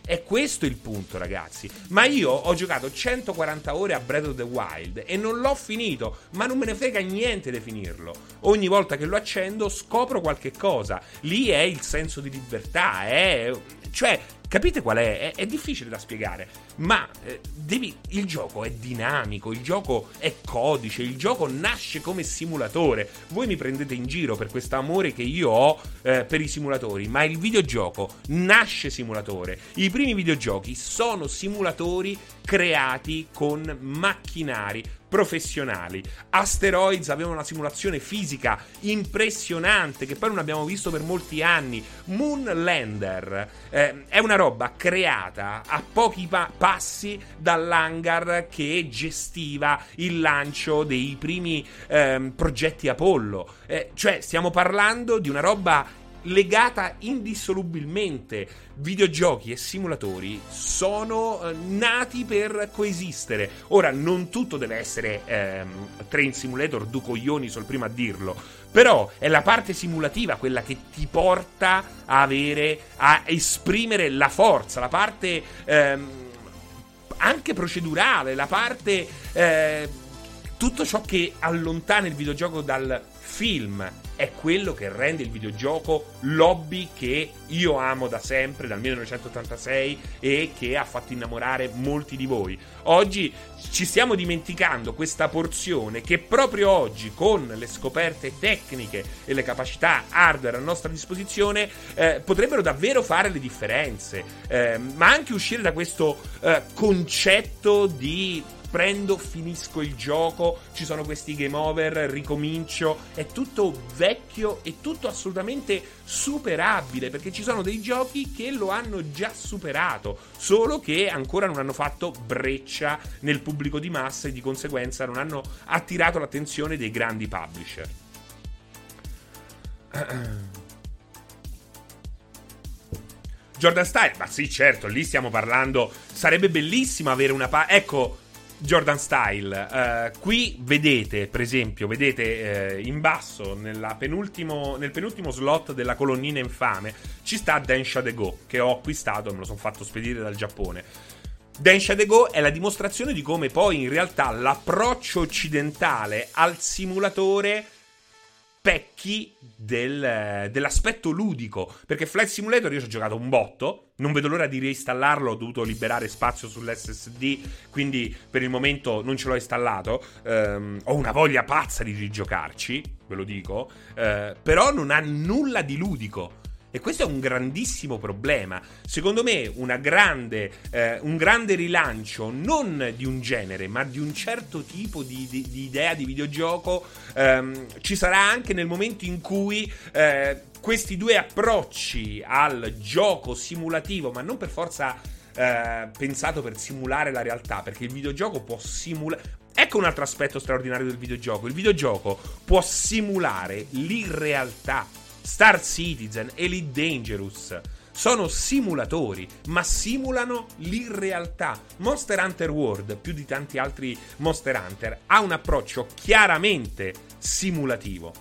È questo il punto, ragazzi. Ma io ho giocato 140 ore a Breath of the Wild e non l'ho finito, ma non me ne frega niente di finirlo. Ogni volta che lo accendo scopro qualche cosa. Lì è il senso di libertà, è... Cioè, Capite qual è? è? È, difficile da spiegare, ma eh, devi, il gioco è dinamico, il gioco è codice, il gioco nasce come simulatore. Voi mi prendete in giro per questo amore che io ho eh, per i simulatori, ma il videogioco nasce simulatore. I primi videogiochi sono simulatori creati con macchinari professionali. Asteroids aveva una simulazione fisica impressionante che poi non abbiamo visto per molti anni. Moonlander eh, è una roba creata a pochi pa- passi dall'hangar che gestiva il lancio dei primi eh, progetti Apollo. Eh, cioè stiamo parlando di una roba legata indissolubilmente. Videogiochi e simulatori sono eh, nati per coesistere. Ora, non tutto deve essere ehm, Train Simulator, du coglioni, sono il primo a dirlo. Però è la parte simulativa quella che ti porta a avere, a esprimere la forza, la parte ehm, anche procedurale, la parte. Eh, tutto ciò che allontana il videogioco dal film è quello che rende il videogioco l'hobby che io amo da sempre, dal 1986 e che ha fatto innamorare molti di voi. Oggi ci stiamo dimenticando questa porzione che proprio oggi, con le scoperte tecniche e le capacità hardware a nostra disposizione, eh, potrebbero davvero fare le differenze, eh, ma anche uscire da questo eh, concetto di prendo, finisco il gioco, ci sono questi game over, ricomincio, è tutto vecchio e tutto assolutamente superabile perché ci sono dei giochi che lo hanno già superato, solo che ancora non hanno fatto breccia nel pubblico di massa e di conseguenza non hanno attirato l'attenzione dei grandi publisher. Jordan Style, ma sì, certo, lì stiamo parlando. Sarebbe bellissimo avere una. Pa- ecco, Jordan Style. Uh, qui vedete, per esempio, vedete uh, in basso penultimo, nel penultimo slot della colonnina infame ci sta Densha De Go che ho acquistato, me lo sono fatto spedire dal Giappone. Densha De Go è la dimostrazione di come poi in realtà l'approccio occidentale al simulatore specchi del, dell'aspetto ludico. Perché Flight Simulator io ci ho giocato un botto. Non vedo l'ora di reinstallarlo. Ho dovuto liberare spazio sull'SSD. Quindi per il momento non ce l'ho installato. Um, ho una voglia pazza di rigiocarci. Ve lo dico. Uh, però non ha nulla di ludico. E questo è un grandissimo problema. Secondo me, grande, eh, un grande rilancio non di un genere, ma di un certo tipo di, di, di idea di videogioco ehm, ci sarà anche nel momento in cui eh, questi due approcci al gioco simulativo, ma non per forza eh, pensato per simulare la realtà, perché il videogioco può simulare. Ecco un altro aspetto straordinario del videogioco. Il videogioco può simulare l'irrealtà Star Citizen, Elite Dangerous. Sono simulatori, ma simulano l'irrealtà. Monster Hunter World, più di tanti altri Monster Hunter, ha un approccio chiaramente simulativo.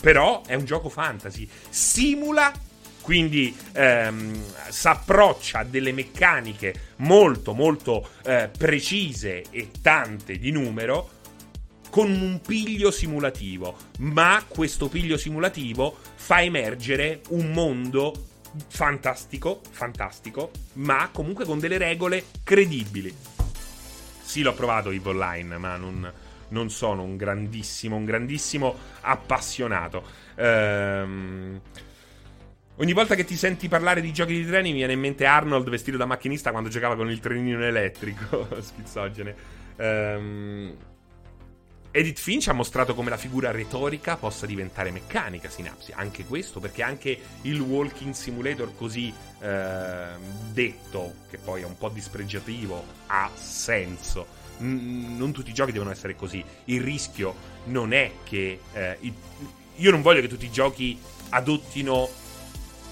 Però è un gioco fantasy. Simula quindi ehm, si approccia a delle meccaniche molto molto eh, precise e tante di numero con un piglio simulativo, ma questo piglio simulativo fa emergere un mondo fantastico, fantastico, ma comunque con delle regole credibili. Sì, l'ho provato Eve Online, ma non, non sono un grandissimo, un grandissimo appassionato. Ehm... Ogni volta che ti senti parlare di giochi di treni mi viene in mente Arnold vestito da macchinista quando giocava con il trenino elettrico. Schizzogene. Ehm... Edith Finch ha mostrato come la figura retorica possa diventare meccanica, Sinapsi. Anche questo, perché anche il Walking Simulator così eh, detto, che poi è un po' dispregiativo, ha senso. N- non tutti i giochi devono essere così. Il rischio non è che... Eh, i- io non voglio che tutti i giochi adottino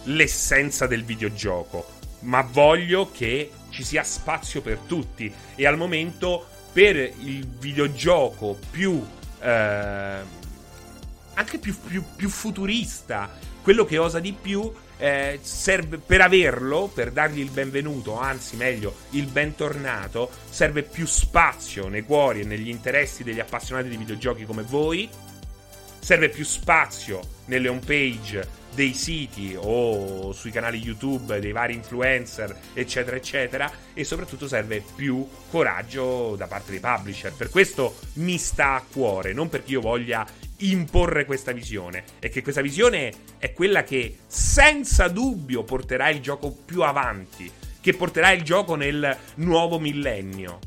l'essenza del videogioco, ma voglio che ci sia spazio per tutti. E al momento per il videogioco più eh, anche più, più, più, futurista, quello che osa di più, eh, serve per averlo, per dargli il benvenuto, anzi meglio, il bentornato, serve più spazio nei cuori e negli interessi degli appassionati di videogiochi come voi, serve più spazio nelle homepage dei siti o sui canali YouTube dei vari influencer, eccetera, eccetera, e soprattutto serve più coraggio da parte dei publisher. Per questo mi sta a cuore, non perché io voglia imporre questa visione, è che questa visione è quella che senza dubbio porterà il gioco più avanti, che porterà il gioco nel nuovo millennio.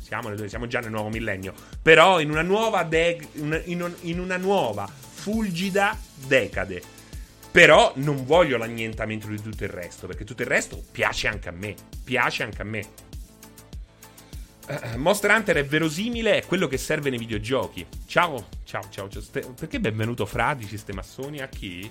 Siamo, siamo già nel nuovo millennio, però in una nuova, de- in una nuova fulgida decade però non voglio l'annientamento di tutto il resto, perché tutto il resto piace anche a me. Piace anche a me. Uh, Monster Hunter è verosimile, è quello che serve nei videogiochi. Ciao, ciao, ciao. ciao perché benvenuto fradici, ste massoni? A chi?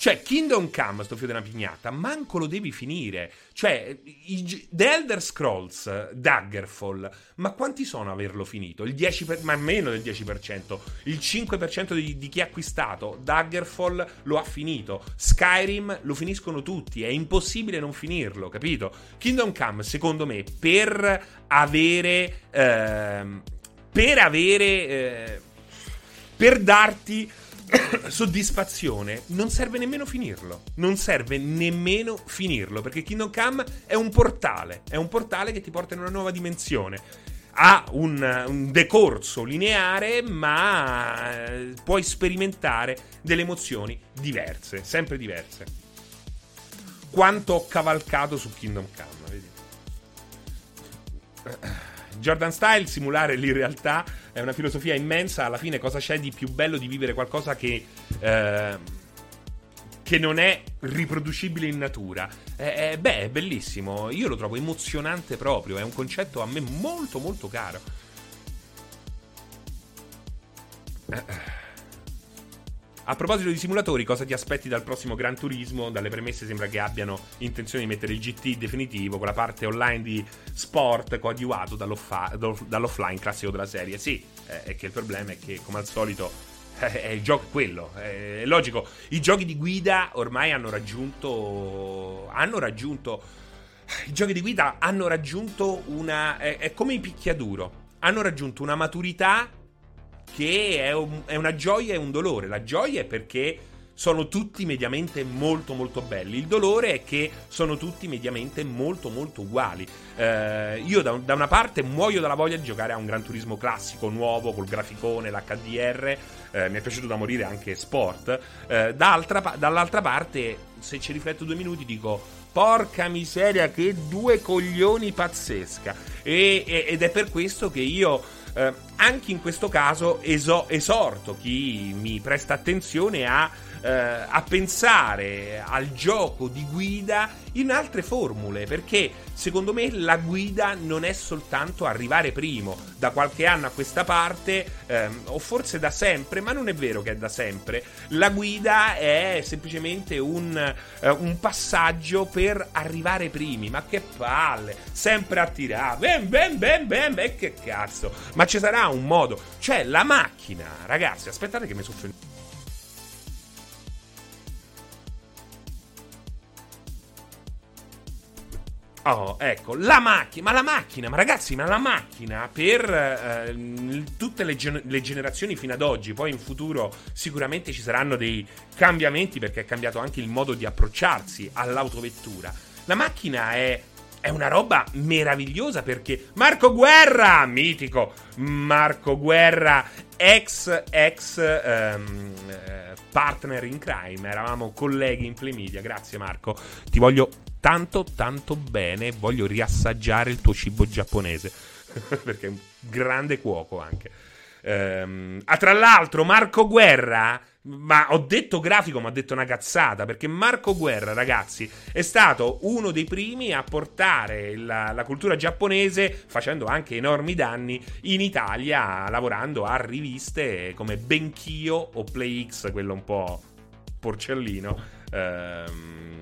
Cioè, Kingdom Come, sto figlio della pignata, manco lo devi finire. Cioè, i, The Elder Scrolls, Daggerfall, ma quanti sono averlo finito? Il 10%, ma meno del 10%. Il 5% di, di chi ha acquistato Daggerfall lo ha finito. Skyrim lo finiscono tutti, è impossibile non finirlo, capito? Kingdom Come, secondo me, per avere... Ehm, per avere... Eh, per darti soddisfazione, non serve nemmeno finirlo. Non serve nemmeno finirlo, perché Kingdom Come è un portale, è un portale che ti porta in una nuova dimensione. Ha un, un decorso lineare, ma eh, puoi sperimentare delle emozioni diverse, sempre diverse. Quanto ho cavalcato su Kingdom Come, vedi? Jordan Style, simulare l'irrealtà è una filosofia immensa. Alla fine, cosa c'è di più bello di vivere qualcosa che. Eh, che non è riproducibile in natura. Eh, eh, beh, è bellissimo. Io lo trovo emozionante proprio. È un concetto a me molto, molto caro. Eh. A proposito di simulatori, cosa ti aspetti dal prossimo Gran Turismo? Dalle premesse sembra che abbiano intenzione di mettere il GT definitivo con la parte online di sport coadiuvato dall'offline classico della serie. Sì, eh, è che il problema è che, come al solito, eh, è il gioco quello. È logico, i giochi di guida ormai hanno raggiunto. Hanno raggiunto. I giochi di guida hanno raggiunto una. È, è come i picchiaduro. Hanno raggiunto una maturità che è, un, è una gioia e un dolore. La gioia è perché sono tutti mediamente molto molto belli. Il dolore è che sono tutti mediamente molto molto uguali. Eh, io da, da, una parte muoio dalla voglia di giocare a un Gran Turismo classico, nuovo, col graficone, l'HDR. Eh, mi è piaciuto da morire anche Sport. Eh, dall'altra parte, se ci rifletto due minuti, dico. Porca miseria, che due coglioni pazzesca! E, e, ed è per questo che io eh, anche in questo caso eso- esorto chi mi presta attenzione a eh, a pensare al gioco di guida in altre formule, perché secondo me la guida non è soltanto arrivare primo, da qualche anno a questa parte, ehm, o forse da sempre, ma non è vero che è da sempre, la guida è semplicemente un, eh, un passaggio per arrivare primi, ma che palle, sempre a tirare, ben ben ben ben, ben che cazzo, ma ci sarà un modo, cioè la macchina, ragazzi, aspettate che mi soffro Oh, ecco, la macchina, ma la macchina, ma ragazzi, ma la macchina per eh, tutte le, gen- le, generazioni fino ad oggi, poi in futuro sicuramente ci saranno dei cambiamenti perché è cambiato anche il modo di approcciarsi all'autovettura. La macchina è, è una roba meravigliosa perché Marco Guerra, mitico, Marco Guerra, ex, ex ehm, eh, partner in crime, eravamo colleghi in Play grazie Marco, ti voglio tanto tanto bene voglio riassaggiare il tuo cibo giapponese. Perché è un grande cuoco anche. Ehm, ah, tra l'altro Marco Guerra ma ho detto grafico ma ho detto una cazzata perché Marco Guerra ragazzi è stato uno dei primi a portare la, la cultura giapponese facendo anche enormi danni in Italia lavorando a riviste come Benchio o PlayX quello un po' porcellino. Ehm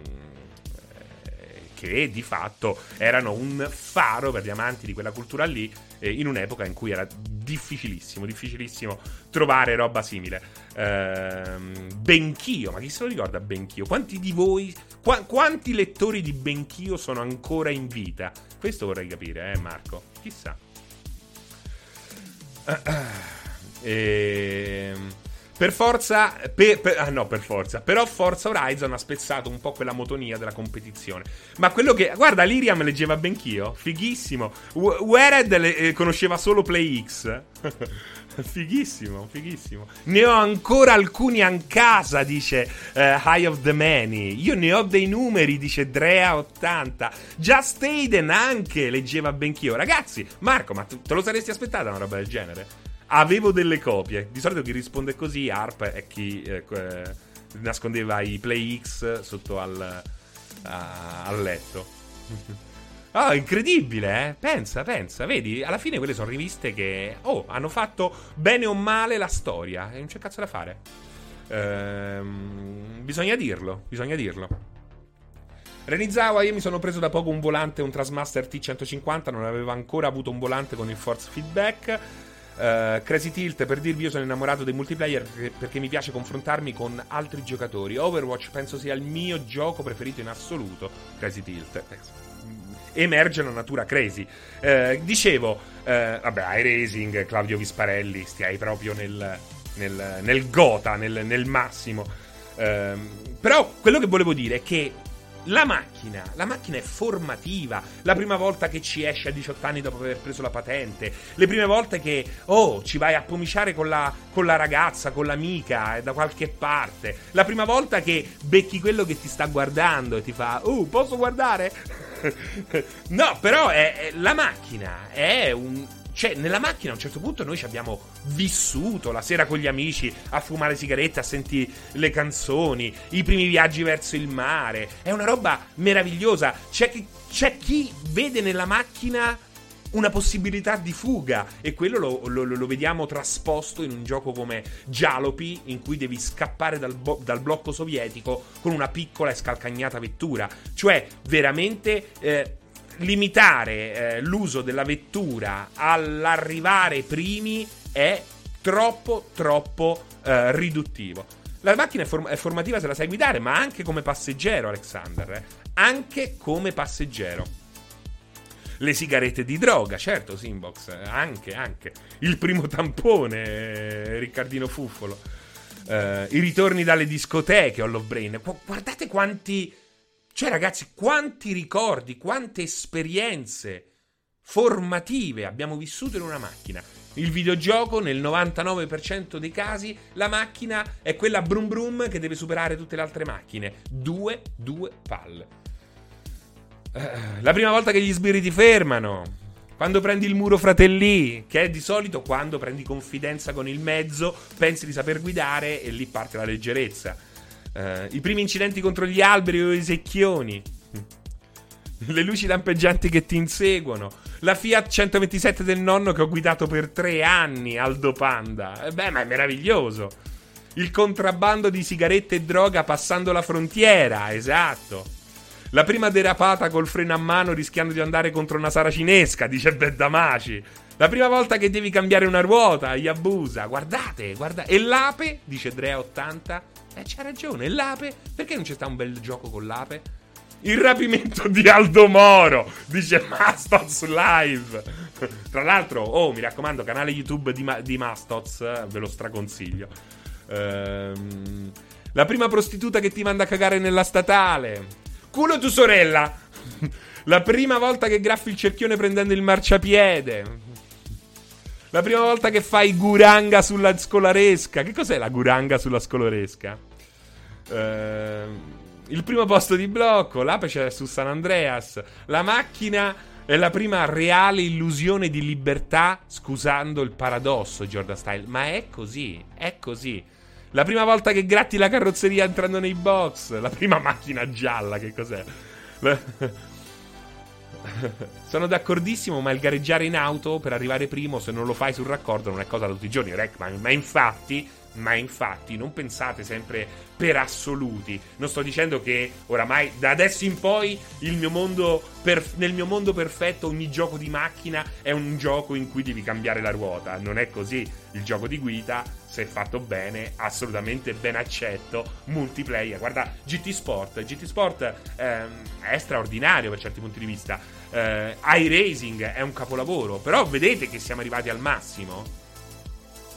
che di fatto erano un faro per gli amanti di quella cultura lì eh, in un'epoca in cui era difficilissimo, difficilissimo trovare roba simile. Ehm, Benchio, ma chi se lo ricorda Benchio? Quanti di voi, qua, quanti lettori di Benchio sono ancora in vita? Questo vorrei capire, eh Marco? Chissà. Ehm... Per forza, per, per, ah no, per forza. Però Forza Horizon ha spezzato un po' quella motonia della competizione. Ma quello che. Guarda, Liriam leggeva bench'io. Fighissimo. Wered le, eh, conosceva solo Play X. fighissimo, fighissimo. Ne ho ancora alcuni a casa, dice uh, High of the Many. Io ne ho dei numeri, dice Drea80. Just Aiden anche leggeva bench'io. Ragazzi, Marco, ma te lo saresti aspettata una roba del genere? Avevo delle copie. Di solito chi risponde così, ARP, è chi eh, nascondeva i Play X sotto al, a, al letto. Oh, incredibile, eh? Pensa, pensa. Vedi, alla fine quelle sono riviste che, oh, hanno fatto bene o male la storia. E non c'è cazzo da fare. Ehm, bisogna dirlo, bisogna dirlo. Renizawa, io mi sono preso da poco un volante, un Trasmaster T150, non avevo ancora avuto un volante con il force feedback. Uh, Crazy Tilt, per dirvi, io sono innamorato dei multiplayer perché, perché, mi piace confrontarmi con altri giocatori. Overwatch penso sia il mio gioco preferito in assoluto. Crazy Tilt. Emerge la natura crazy. Uh, dicevo, uh, vabbè, iRacing, Claudio Visparelli, stiai proprio nel, nel, nel gota, nel, nel massimo. Uh, però quello che volevo dire è che la macchina, la macchina è formativa. La prima volta che ci esce a 18 anni dopo aver preso la patente. Le prime volte che, oh, ci vai a pomiciare con la, con la ragazza, con l'amica, eh, da qualche parte. La prima volta che becchi quello che ti sta guardando e ti fa, oh, posso guardare? no, però è, è, la macchina è un, cioè, nella macchina a un certo punto noi ci abbiamo vissuto la sera con gli amici a fumare sigarette, a sentire le canzoni, i primi viaggi verso il mare. È una roba meravigliosa. C'è chi, c'è chi vede nella macchina una possibilità di fuga e quello lo, lo, lo, vediamo trasposto in un gioco come Jalopy in cui devi scappare dal, bo- dal blocco sovietico con una piccola e scalcagnata vettura cioè veramente eh, limitare eh, l'uso della vettura all'arrivare primi è troppo, troppo eh, riduttivo. La macchina è, form- è, formativa se la sai guidare, ma anche come passeggero, Alexander. Eh? Anche come passeggero. Le sigarette di droga, certo, Simbox. Eh, anche, anche. Il primo tampone, eh, Riccardino Fuffolo. Uh, I ritorni dalle discoteche, Hollow Brain. Guardate quanti cioè, ragazzi, quanti ricordi, quante esperienze formative abbiamo vissuto in una macchina. Il videogioco, nel 99% dei casi, la macchina è quella brum brum che deve superare tutte le altre macchine. Due, due palle. Uh, la prima volta che gli sbirri ti fermano. Quando prendi il muro fratelli, che è di solito quando prendi confidenza con il mezzo, pensi di saper guidare e lì parte la leggerezza. Uh, I primi incidenti contro gli alberi o i secchioni. Le luci lampeggianti che ti inseguono. La Fiat 127 del nonno che ho guidato per tre anni, Aldo Panda. Eh beh, ma è meraviglioso. Il contrabbando di sigarette e droga passando la frontiera, esatto. La prima derapata col freno a mano rischiando di andare contro una saracinesca, dice Beddamaci. La prima volta che devi cambiare una ruota, Yabusa. Guardate, guardate. E l'ape, dice Drea80, eh, c'ha ragione. L'ape? Perché non c'è stato un bel gioco con l'ape? Il rapimento di Aldo Moro, dice Mastoz Live. Tra l'altro, oh, mi raccomando, canale YouTube di, Ma- di Mastoz, ve lo straconsiglio. Ehm, la prima prostituta che ti manda a cagare nella statale. Culo tu sorella. La prima volta che graffi il cerchione prendendo il marciapiede. La prima volta che fai guranga sulla scolaresca. Che cos'è la guranga sulla scolaresca? Eh, il primo posto di blocco. L'ape c'è su San Andreas. La macchina è la prima reale illusione di libertà. Scusando il paradosso, Jordan Style. Ma è così. È così. La prima volta che gratti la carrozzeria entrando nei box. La prima macchina gialla. Che cos'è? Sono d'accordissimo, ma il gareggiare in auto per arrivare primo, se non lo fai sul raccordo, non è cosa da tutti i giorni, Reckman. Ma infatti, ma infatti, non pensate sempre per assoluti. Non sto dicendo che oramai da adesso in poi mio per, nel mio mondo perfetto ogni gioco di macchina è un gioco in cui devi cambiare la ruota. Non è così. Il gioco di guida, se fatto bene, assolutamente ben accetto. Multiplayer. Guarda, GT Sport. GT Sport ehm, è straordinario per certi punti di vista. Eh, iRacing è un capolavoro. Però vedete che siamo arrivati al massimo.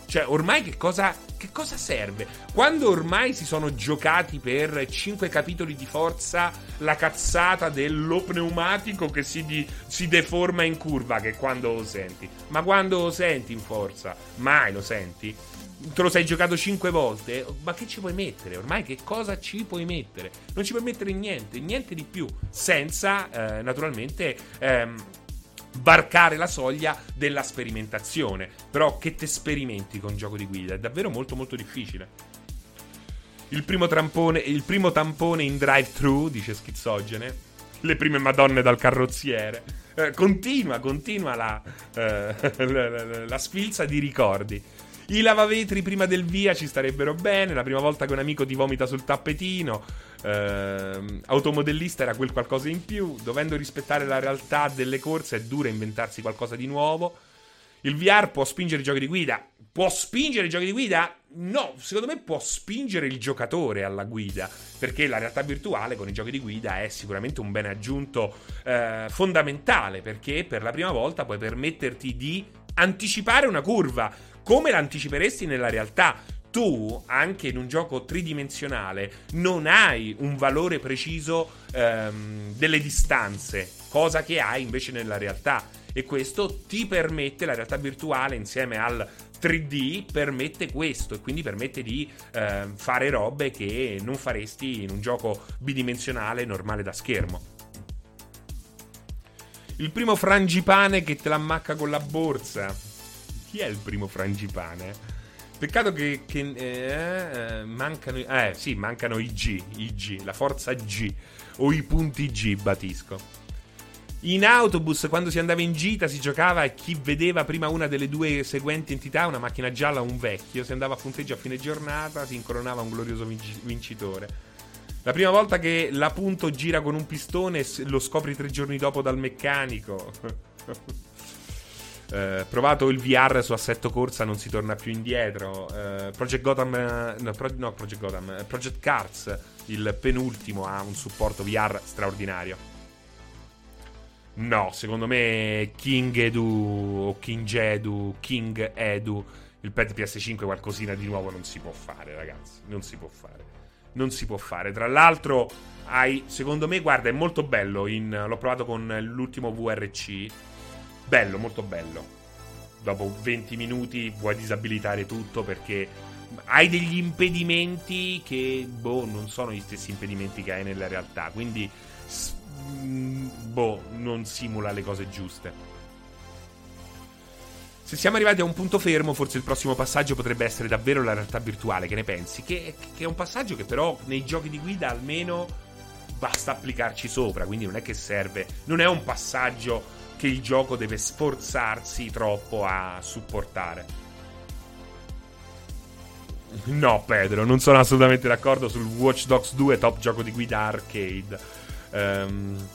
Cioè, ormai che cosa, che cosa serve? Quando ormai si sono giocati per 5 capitoli di forza la cazzata dello pneumatico che si, di, si deforma in curva, che quando lo senti. Ma quando lo senti in forza? Mai lo senti? te lo sei giocato 5 volte, ma che ci puoi mettere? Ormai che cosa ci puoi mettere? Non ci puoi mettere niente, niente di più, senza eh, naturalmente ehm, varcare la soglia della sperimentazione. Però che te sperimenti con gioco di guida? È davvero molto molto difficile. Il primo, trampone, il primo tampone in drive-thru, dice Schizzogene. Le prime madonne dal carrozziere. Eh, continua, continua la, eh, la, la, la sfilza di ricordi. I lavavetri prima del via ci starebbero bene. La prima volta che un amico ti vomita sul tappetino. Uh, automodellista era quel qualcosa in più. Dovendo rispettare la realtà delle corse, è duro inventarsi qualcosa di nuovo. Il VR può spingere i giochi di guida. Può spingere i giochi di guida? No, secondo me può spingere il giocatore alla guida, perché la realtà virtuale con i giochi di guida è sicuramente un bene aggiunto eh, fondamentale, perché per la prima volta puoi permetterti di anticipare una curva, come l'anticiperesti nella realtà. Tu, anche in un gioco tridimensionale, non hai un valore preciso ehm, delle distanze, cosa che hai invece nella realtà. E questo ti permette, la realtà virtuale insieme al 3D permette questo e quindi permette di eh, fare robe che non faresti in un gioco bidimensionale normale da schermo. Il primo frangipane che te l'ammacca con la borsa. Chi è il primo frangipane? Peccato che, che eh, mancano, eh, sì, mancano i G, i G, la forza G o i punti G, Batisco. In autobus, quando si andava in gita, si giocava e chi vedeva prima una delle due seguenti entità, una macchina gialla o un vecchio, si andava a punteggio a fine giornata, si incoronava un glorioso vincitore. La prima volta che la punto gira con un pistone lo scopri tre giorni dopo dal meccanico. eh, provato il VR su assetto corsa, non si torna più indietro. Eh, Project Gotham, no, Pro, no, Project Gotham, eh, Project Cars, il penultimo, ha un supporto VR straordinario. No, secondo me King Edu o King Edu, King Edu, il pad PS5 qualcosina di nuovo non si può fare, ragazzi. Non si può fare. Non si può fare. Tra l'altro, hai, secondo me, guarda, è molto bello. In, l'ho provato con l'ultimo VRC. Bello, molto bello. Dopo 20 minuti vuoi disabilitare tutto perché hai degli impedimenti che, boh, non sono gli stessi impedimenti che hai nella realtà. Quindi Mm, boh, non simula le cose giuste. Se siamo arrivati a un punto fermo, forse il prossimo passaggio potrebbe essere davvero la realtà virtuale. Che ne pensi? Che, che, è un passaggio che però nei giochi di guida almeno basta applicarci sopra. Quindi non è che serve. Non è un passaggio che il gioco deve sforzarsi troppo a supportare. No, Pedro, non sono assolutamente d'accordo sul Watch Dogs 2 top gioco di guida arcade. Um,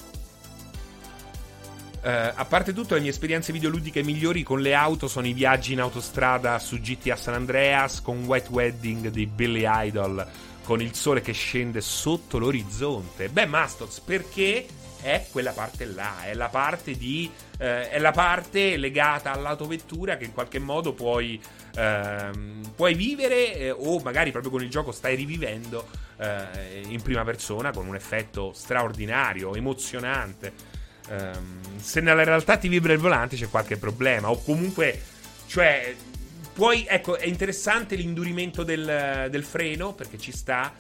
Uh, a parte tutto, le mie esperienze videoludiche migliori con le auto sono i viaggi in autostrada su GTA San Andreas con White Wedding di Billy Idol con il sole che scende sotto l'orizzonte. Beh, Mastoz, perché è quella parte là, è la parte di eh, è la parte legata all'autovettura che in qualche modo puoi, ehm, puoi vivere eh, o magari proprio con il gioco stai rivivendo eh, in prima persona con un effetto straordinario, emozionante. Um, se nella realtà ti vibra il volante c'è qualche problema o comunque, cioè, puoi, ecco, è interessante l'indurimento del, del freno perché ci sta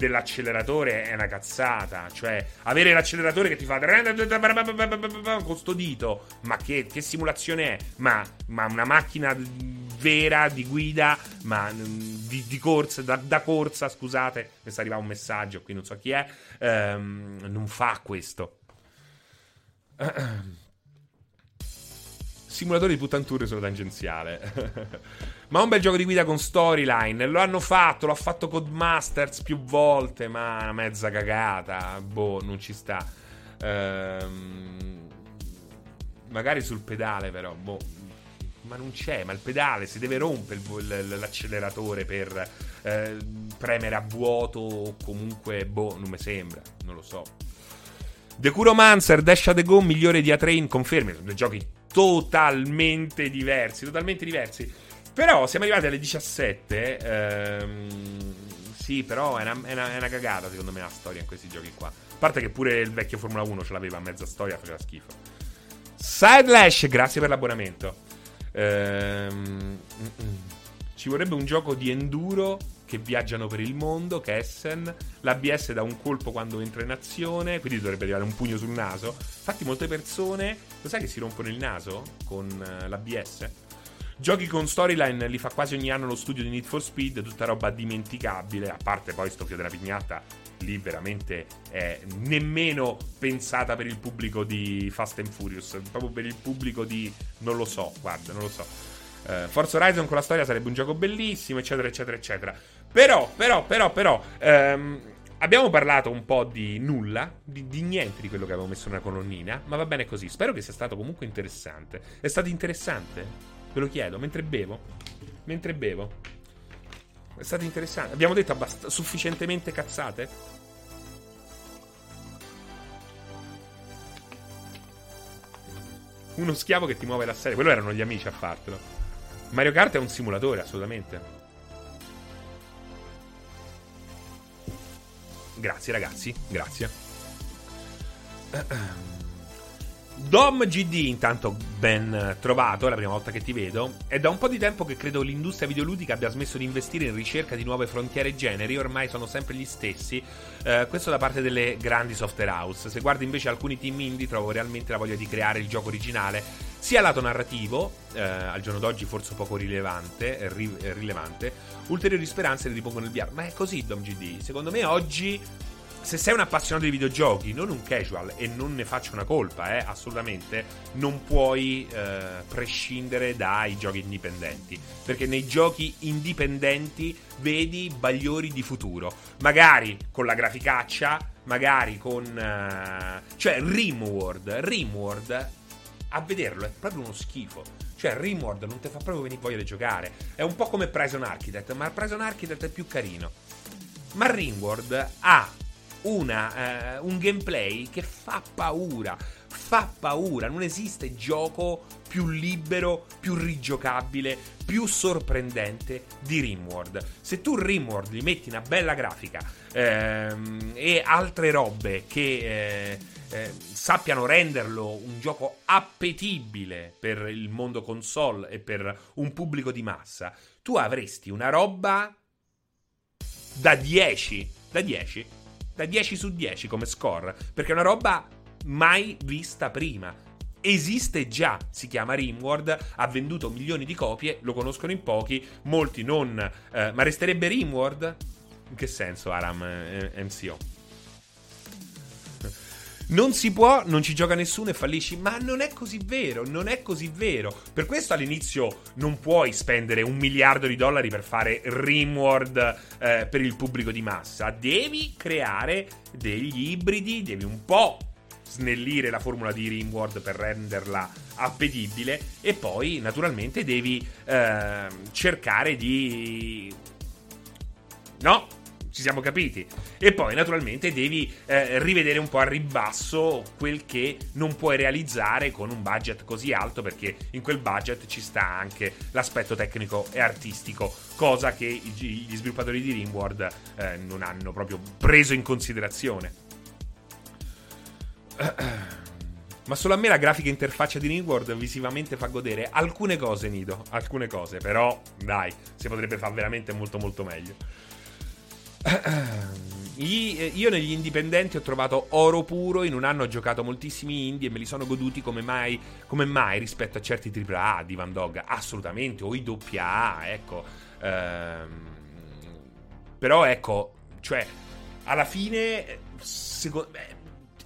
dell'acceleratore è una cazzata. Cioè, avere l'acceleratore che ti fa con sto dito, ma che, che simulazione è? Ma, ma, una macchina vera di guida, ma di, di corsa, da, da, corsa, scusate, mi sta arrivando un messaggio, qui non so chi è, ehm, non fa questo. Simulatore di puttanture solo tangenziale. Ma un bel gioco di guida con storyline. Lo hanno fatto, l'ha fatto Codemasters più volte, ma una mezza cagata. Boh, non ci sta. Ehm, magari sul pedale, però. Boh. Ma non c'è, ma il pedale si deve rompere l'acceleratore per eh, premere a vuoto o comunque, boh, non mi sembra, non lo so. The Kuromancer, Dash at the Go, migliore di A-Train, confermi, sono due giochi totalmente diversi, totalmente diversi. Però siamo arrivati alle 17. Ehm, sì, però è una, è, una, è una, cagata secondo me la storia in questi giochi qua. A parte che pure il vecchio Formula 1 ce l'aveva a mezza storia, faceva schifo. Sidelash, grazie per l'abbonamento. Ehm, ci vorrebbe un gioco di enduro che viaggiano per il mondo, che Essen. L'ABS dà un colpo quando entra in azione, quindi dovrebbe arrivare un pugno sul naso. Infatti molte persone, lo sai che si rompono il naso con uh, l'ABS? Giochi con storyline li fa quasi ogni anno lo studio di Need for Speed, tutta roba dimenticabile, a parte poi sto fio della pignatta, lì veramente è nemmeno pensata per il pubblico di Fast and Furious, proprio per il pubblico di non lo so, guarda, non lo so. Uh, Forza Horizon con la storia sarebbe un gioco bellissimo, eccetera, eccetera, eccetera. Però, però, però, però, um, abbiamo parlato un po' di nulla, di, di, niente di quello che avevo messo nella colonnina, ma va bene così. Spero che sia stato comunque interessante. È stato interessante? Ve lo chiedo, mentre bevo. Mentre bevo. È stato interessante. Abbiamo detto abbast- sufficientemente cazzate? Uno schiavo che ti muove la serie. Quello erano gli amici a fartelo. Mario Kart è un simulatore, assolutamente. Grazie ragazzi, grazie. Dom GD, intanto ben trovato, è la prima volta che ti vedo. È da un po' di tempo che credo l'industria videoludica abbia smesso di investire in ricerca di nuove frontiere generi, ormai sono sempre gli stessi. Eh, questo da parte delle grandi software house. Se guardi invece alcuni team indie, trovo realmente la voglia di creare il gioco originale, sia lato narrativo, eh, al giorno d'oggi forse poco rilevante, ri- rilevante, ulteriori speranze le ripongono nel VR. Ma è così, Dom GD. Secondo me oggi se sei un appassionato di videogiochi, non un casual, e non ne faccio una colpa, eh, assolutamente, non puoi eh, prescindere dai giochi indipendenti. Perché nei giochi indipendenti vedi bagliori di futuro. Magari con la graficaccia, magari con... Uh, cioè Rimworld, Rimworld, a vederlo è proprio uno schifo. Cioè Rimworld non ti fa proprio venire voglia di giocare. È un po' come Prison Architect, ma Prison Architect è più carino. Ma Rimworld ha una, uh, un gameplay che fa paura. Fa paura. Non esiste gioco più libero, più rigiocabile, più sorprendente di Rimworld. Se tu Rimworld gli metti una bella grafica ehm, e altre robe che. Eh, eh, sappiano renderlo un gioco appetibile per il mondo console e per un pubblico di massa, tu avresti una roba da 10, da 10 da 10 su 10 come score, perché è una roba mai vista prima. Esiste già, si chiama Rimworld, ha venduto milioni di copie, lo conoscono in pochi, molti non. Eh, ma resterebbe Rimworld? In che senso, Aram eh, MCO? Non si può, non ci gioca nessuno e fallisci. Ma non è così vero, non è così vero. Per questo all'inizio non puoi spendere un miliardo di dollari per fare Rimworld eh, per il pubblico di massa. Devi creare degli ibridi, devi un po' snellire la formula di Rimworld per renderla appetibile e poi naturalmente devi eh, cercare di... No, ci siamo capiti. E poi, naturalmente, devi eh, rivedere un po' a ribasso quel che non puoi realizzare con un budget così alto, perché in quel budget ci sta anche l'aspetto tecnico e artistico, cosa che gli sviluppatori di Rimworld eh, non hanno proprio preso in considerazione. Ma solo a me la grafica interfaccia di Ringworld visivamente fa godere alcune cose, Nido. Alcune cose, però dai, si potrebbe fare veramente molto molto meglio. Eh, io negli indipendenti ho trovato oro puro, in un anno ho giocato moltissimi indie e me li sono goduti come mai, come mai rispetto a certi AAA di Van Dog, assolutamente, o i AA, ecco. Ehm, però ecco, cioè, alla fine, secondo me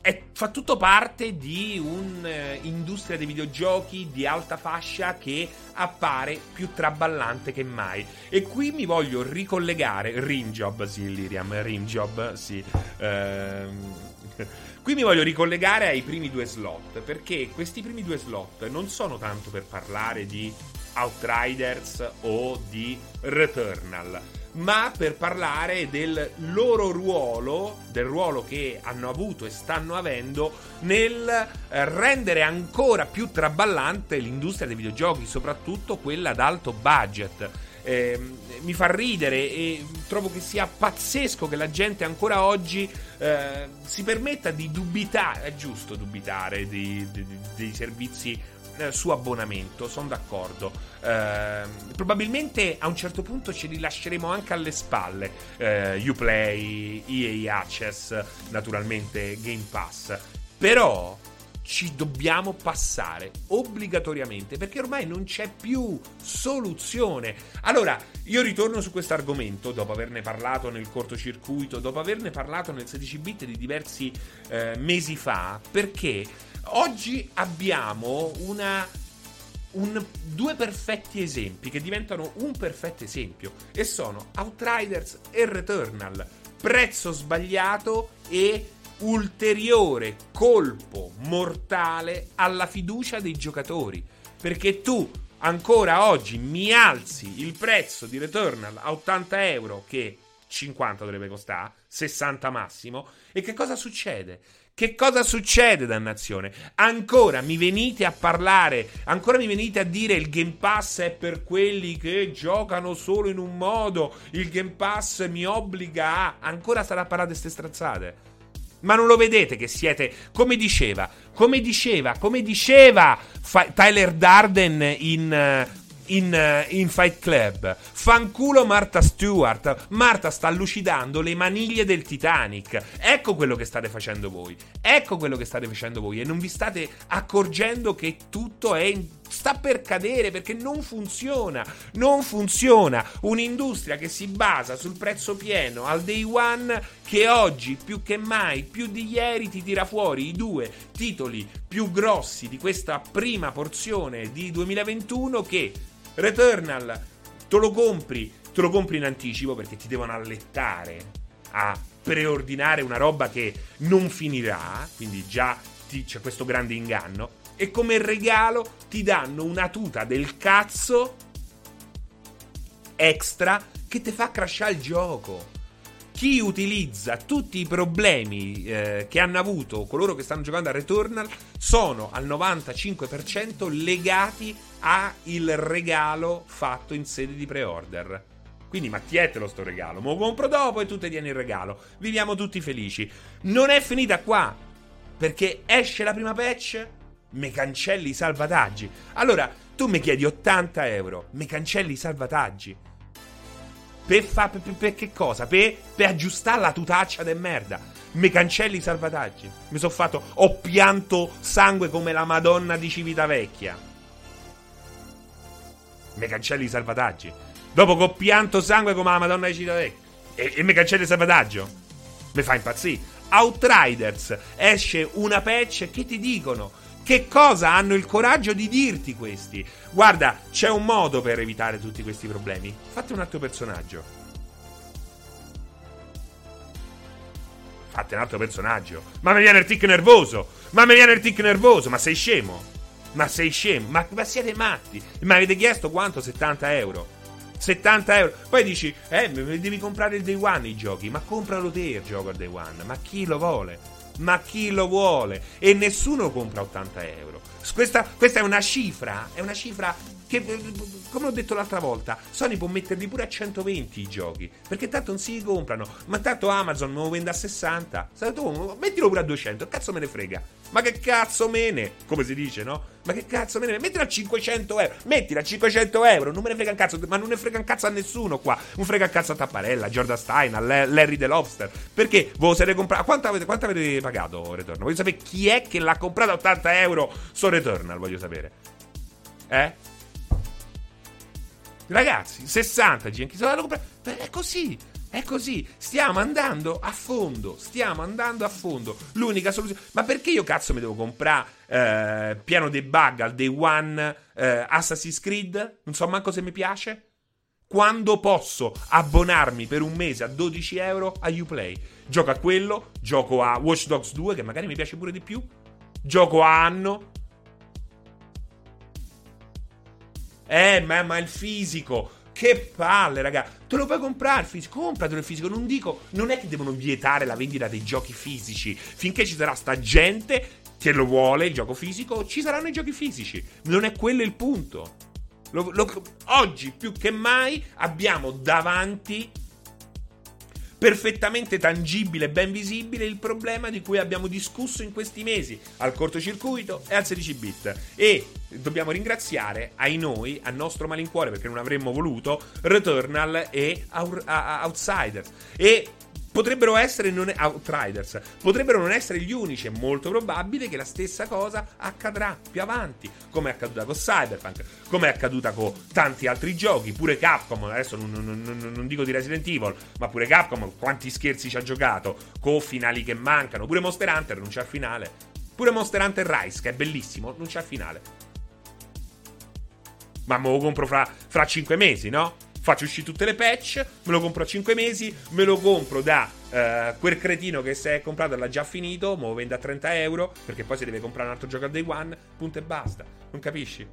è, fa tutto parte di un'industria uh, dei videogiochi di alta fascia che appare più traballante che mai. E qui mi voglio ricollegare. Rimjob, sì, Liriam, Rimjob, sì. Ehm, qui mi voglio ricollegare ai primi due slot, perché questi primi due slot non sono tanto per parlare di Outriders o di Returnal ma per parlare del loro ruolo, del ruolo che hanno avuto e stanno avendo nel eh, rendere ancora più traballante l'industria dei videogiochi, soprattutto quella ad alto budget. Eh, mi fa ridere e trovo che sia pazzesco che la gente ancora oggi eh, si permetta di dubitare, è giusto dubitare dei, dei, dei servizi eh, su abbonamento, sono d'accordo. Eh, probabilmente a un certo punto ce li lasceremo anche alle spalle. Eh, Uplay, EA Access, naturalmente Game Pass. Però ci dobbiamo passare obbligatoriamente perché ormai non c'è più soluzione. Allora, io ritorno su questo argomento dopo averne parlato nel cortocircuito, dopo averne parlato nel 16 bit di diversi eh, mesi fa, perché Oggi abbiamo una un, due perfetti esempi che diventano un perfetto esempio e sono Outriders e Returnal. Prezzo sbagliato e ulteriore colpo mortale alla fiducia dei giocatori. Perché tu ancora oggi mi alzi il prezzo di Returnal a 80 euro, che 50 dovrebbe costare, 60 massimo, e che cosa succede? Che cosa succede, dannazione? Ancora mi venite a parlare, ancora mi venite a dire il Game Pass è per quelli che giocano solo in un modo, il Game Pass mi obbliga a... Ancora sarà a parlare di queste strazzate. Ma non lo vedete che siete, come diceva, come diceva, come diceva Tyler Darden in... In, eh, in, Fight Club. Fanculo Marta Stewart. Marta sta lucidando le maniglie del Titanic. Ecco quello che state facendo voi. Ecco quello che state facendo voi. E non vi state accorgendo che tutto è in, sta per cadere perché non funziona. Non funziona. Un'industria che si basa sul prezzo pieno al day one che oggi più che mai, più di ieri ti tira fuori i due titoli più grossi di questa prima porzione di 2021 che Returnal, te lo compri, te lo compri in anticipo perché ti devono allettare a preordinare una roba che non finirà, quindi già ti, c'è questo grande inganno. E come regalo ti danno una tuta del cazzo extra che ti fa crashare il gioco chi utilizza tutti i problemi eh, che hanno avuto coloro che stanno giocando a Returnal sono al 95% legati al regalo fatto in sede di pre-order. Quindi mattietelo sto regalo, me lo compro dopo e tu ti tieni il regalo. Viviamo tutti felici. Non è finita qua, perché esce la prima patch, me cancelli i salvataggi. Allora, tu mi chiedi 80 euro, me cancelli i salvataggi. Per, fa, per, per, per che cosa? Per, aggiustare la tutaccia de merda. Mi cancelli i salvataggi. Mi sono fatto. Ho pianto sangue come la Madonna di Civitavecchia. Mi cancelli i salvataggi. Dopo che ho pianto sangue come la Madonna di Civitavecchia. E, e mi cancelli il salvataggio. Mi fa impazzire. Outriders esce una patch che ti dicono che cosa hanno il coraggio di dirti questi? Guarda, c'è un modo per evitare tutti questi problemi. Fate un altro personaggio. Fate un altro personaggio. Ma mi viene il tic nervoso. Ma mi viene il tic nervoso. Ma sei scemo. Ma sei scemo. Ma, ma siete matti. Ma avete chiesto quanto? 70 euro. 70 euro. Poi dici, eh, devi comprare il day one i giochi. Ma compralo te il gioco al day one. Ma chi lo vuole? Ma chi lo vuole? E nessuno compra 80 euro. Questa, questa, è una cifra, è una cifra che, come ho detto l'altra volta, Sony può metterli pure a 120 i giochi, perché tanto non si comprano, ma tanto Amazon me lo vende a 60, tu mettilo pure a 200, cazzo me ne frega. Ma che cazzo me ne, come si dice, no? Ma che cazzo me ne mettila a 500 euro, mettila a 500 euro, non me ne frega un cazzo, ma non ne frega un cazzo a nessuno qua, non frega un cazzo a Tapparella, a Jordan Stein, a Larry The Lobster, perché voi siete comprati, quanto avete, quanto avete pagato Returnal? Voglio sapere chi è che l'ha comprato a 80 euro su Returnal, voglio sapere. Eh? Ragazzi, 60 Genki Soda lo È così. È così, stiamo andando a fondo, stiamo andando a fondo. L'unica soluzione. Ma perché io cazzo mi devo comprare eh, piano dei bug al day one eh, Assassin's Creed? Non so manco se mi piace. Quando posso abbonarmi per un mese a 12 euro a Uplay? Gioco a quello, gioco a Watch Dogs 2 che magari mi piace pure di più. Gioco a anno, Eh, ma, ma il fisico. Che palle, raga. Te lo puoi comprare il fisico. Compratelo il fisico. Non dico. Non è che devono vietare la vendita dei giochi fisici. Finché ci sarà sta gente che lo vuole, il gioco fisico, ci saranno i giochi fisici. Non è quello il punto. Lo, lo, oggi più che mai abbiamo davanti perfettamente tangibile e ben visibile il problema di cui abbiamo discusso in questi mesi al cortocircuito e al 16 bit. E dobbiamo ringraziare ai noi, al nostro malincuore, perché non avremmo voluto, Returnal e Outsiders. E potrebbero essere non è, Outriders, potrebbero non essere gli unici, è molto probabile che la stessa cosa accadrà più avanti, come è accaduta con Cyberpunk, come è accaduta con tanti altri giochi, pure Capcom, adesso non, non, non, non dico di Resident Evil, ma pure Capcom quanti scherzi ci ha giocato, con finali che mancano, pure Monster Hunter non c'è il finale, pure Monster Hunter Rise che è bellissimo, non c'è il finale. ma me lo compro fra, fra 5 mesi, no? Faccio uscire tutte le patch, me lo compro a 5 mesi, me lo compro da uh, quel cretino che si è comprato e l'ha già finito, me lo vende a 30 euro, perché poi si deve comprare un altro gioco al day one, punto e basta. Non capisci?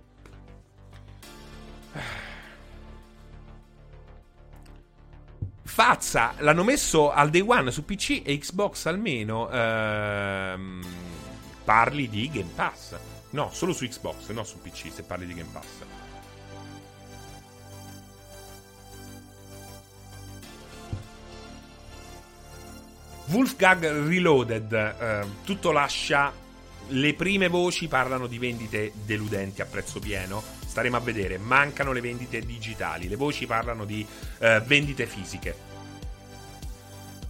Fazza l'hanno messo al day one su PC e Xbox almeno. Ehm, parli di Game Pass. No, solo su Xbox, non su PC se parli di Game Pass. Wolfgang Reloaded, eh, tutto lascia. Le prime voci parlano di vendite deludenti a prezzo pieno. Staremo a vedere. Mancano le vendite digitali. Le voci parlano di eh, vendite fisiche.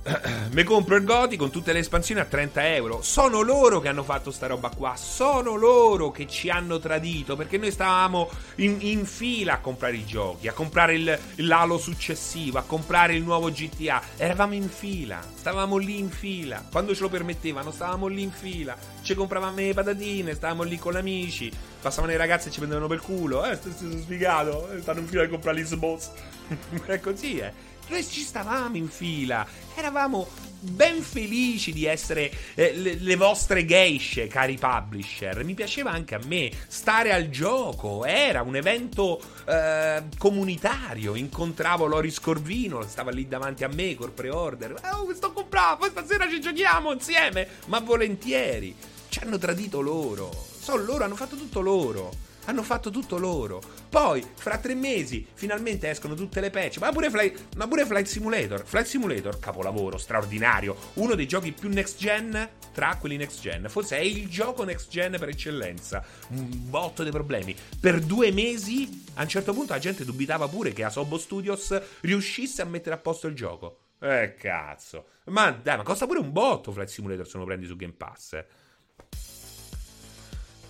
Mi compro il Goti con tutte le espansioni a 30 euro. Sono loro che hanno fatto sta roba qua. Sono loro che ci hanno tradito. Perché noi stavamo in, in fila a comprare i giochi, a comprare il, l'alo successivo, a comprare il nuovo GTA. Eravamo in fila. Stavamo lì in fila. Quando ce lo permettevano, stavamo lì in fila. Ci compravamo le patatine, stavamo lì con gli amici. Passavano i ragazzi e ci prendevano per culo. Eh, sono sfigato. Stanno in fila a comprare l'Xbox. È così, eh. Noi ci stavamo in fila, eravamo ben felici di essere eh, le, le, vostre geishe, cari publisher. Mi piaceva anche a me stare al gioco, era un evento eh, comunitario. Incontravo Loris Corvino, stava lì davanti a me col pre-order. Oh, mi sto comprando, poi stasera ci giochiamo insieme, ma volentieri. Ci hanno tradito loro, sono loro, hanno fatto tutto loro. Hanno fatto tutto loro. Poi, fra tre mesi, finalmente escono tutte le patch. Ma pure, Flight, ma pure Flight Simulator. Flight Simulator, capolavoro, straordinario. Uno dei giochi più next gen tra quelli next gen. Forse è il gioco next gen per eccellenza. Un botto dei problemi. Per due mesi, a un certo punto, la gente dubitava pure che Asobo Studios riuscisse a mettere a posto il gioco. Eh, cazzo. Ma dai, ma costa pure un botto Flight Simulator se lo prendi su Game Pass.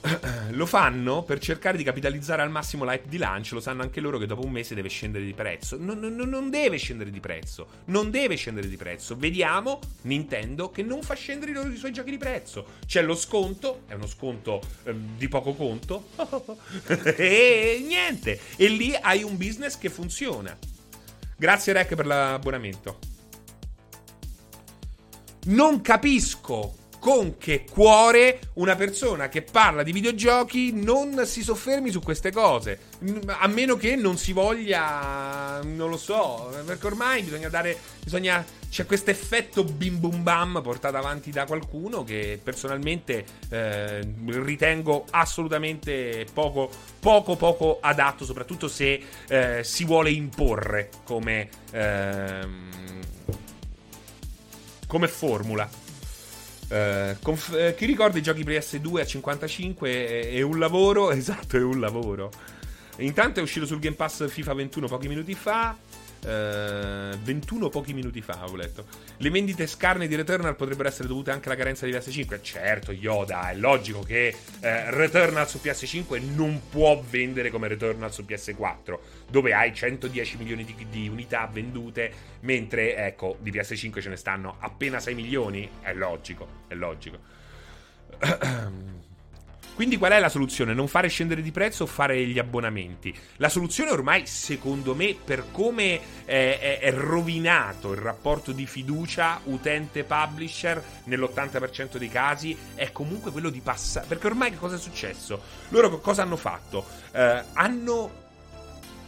Lo fanno per cercare di capitalizzare al massimo l'hype di lancio. Lo sanno anche loro che dopo un mese deve scendere di prezzo. Non, non, non, deve scendere di prezzo. Non deve scendere di prezzo. Vediamo Nintendo che non fa scendere i, loro, i suoi giochi di prezzo. C'è lo sconto, è uno sconto eh, di poco conto. e niente. E lì hai un business che funziona. Grazie, Rec, per l'abbonamento. Non capisco con che cuore una persona che parla di videogiochi non si soffermi su queste cose. A meno che non si voglia, non lo so, perché ormai bisogna dare, bisogna, c'è questo effetto bim bum bam portato avanti da qualcuno che personalmente eh, ritengo assolutamente poco, poco, poco adatto, soprattutto se eh, si vuole imporre come, ehm, come formula. Uh, conf- uh, chi ricorda i giochi PS2 a 55 è, è, un lavoro, esatto, è un lavoro. Intanto è uscito sul Game Pass FIFA 21 pochi minuti fa. Uh, 21 pochi minuti fa ho letto. Le vendite scarne di Returnal potrebbero essere dovute anche alla carenza di PS5. Certo, Yoda, è logico che eh, Returnal su PS5 non può vendere come Returnal su PS4, dove hai 110 milioni di, di unità vendute, mentre ecco, di PS5 ce ne stanno appena 6 milioni. È logico, è logico. Quindi qual è la soluzione? Non fare scendere di prezzo o fare gli abbonamenti? La soluzione ormai, secondo me, per come è, è, rovinato il rapporto di fiducia utente-publisher nell'80% dei casi, è comunque quello di passare... Perché ormai che cosa è successo? Loro cosa hanno fatto? Eh, hanno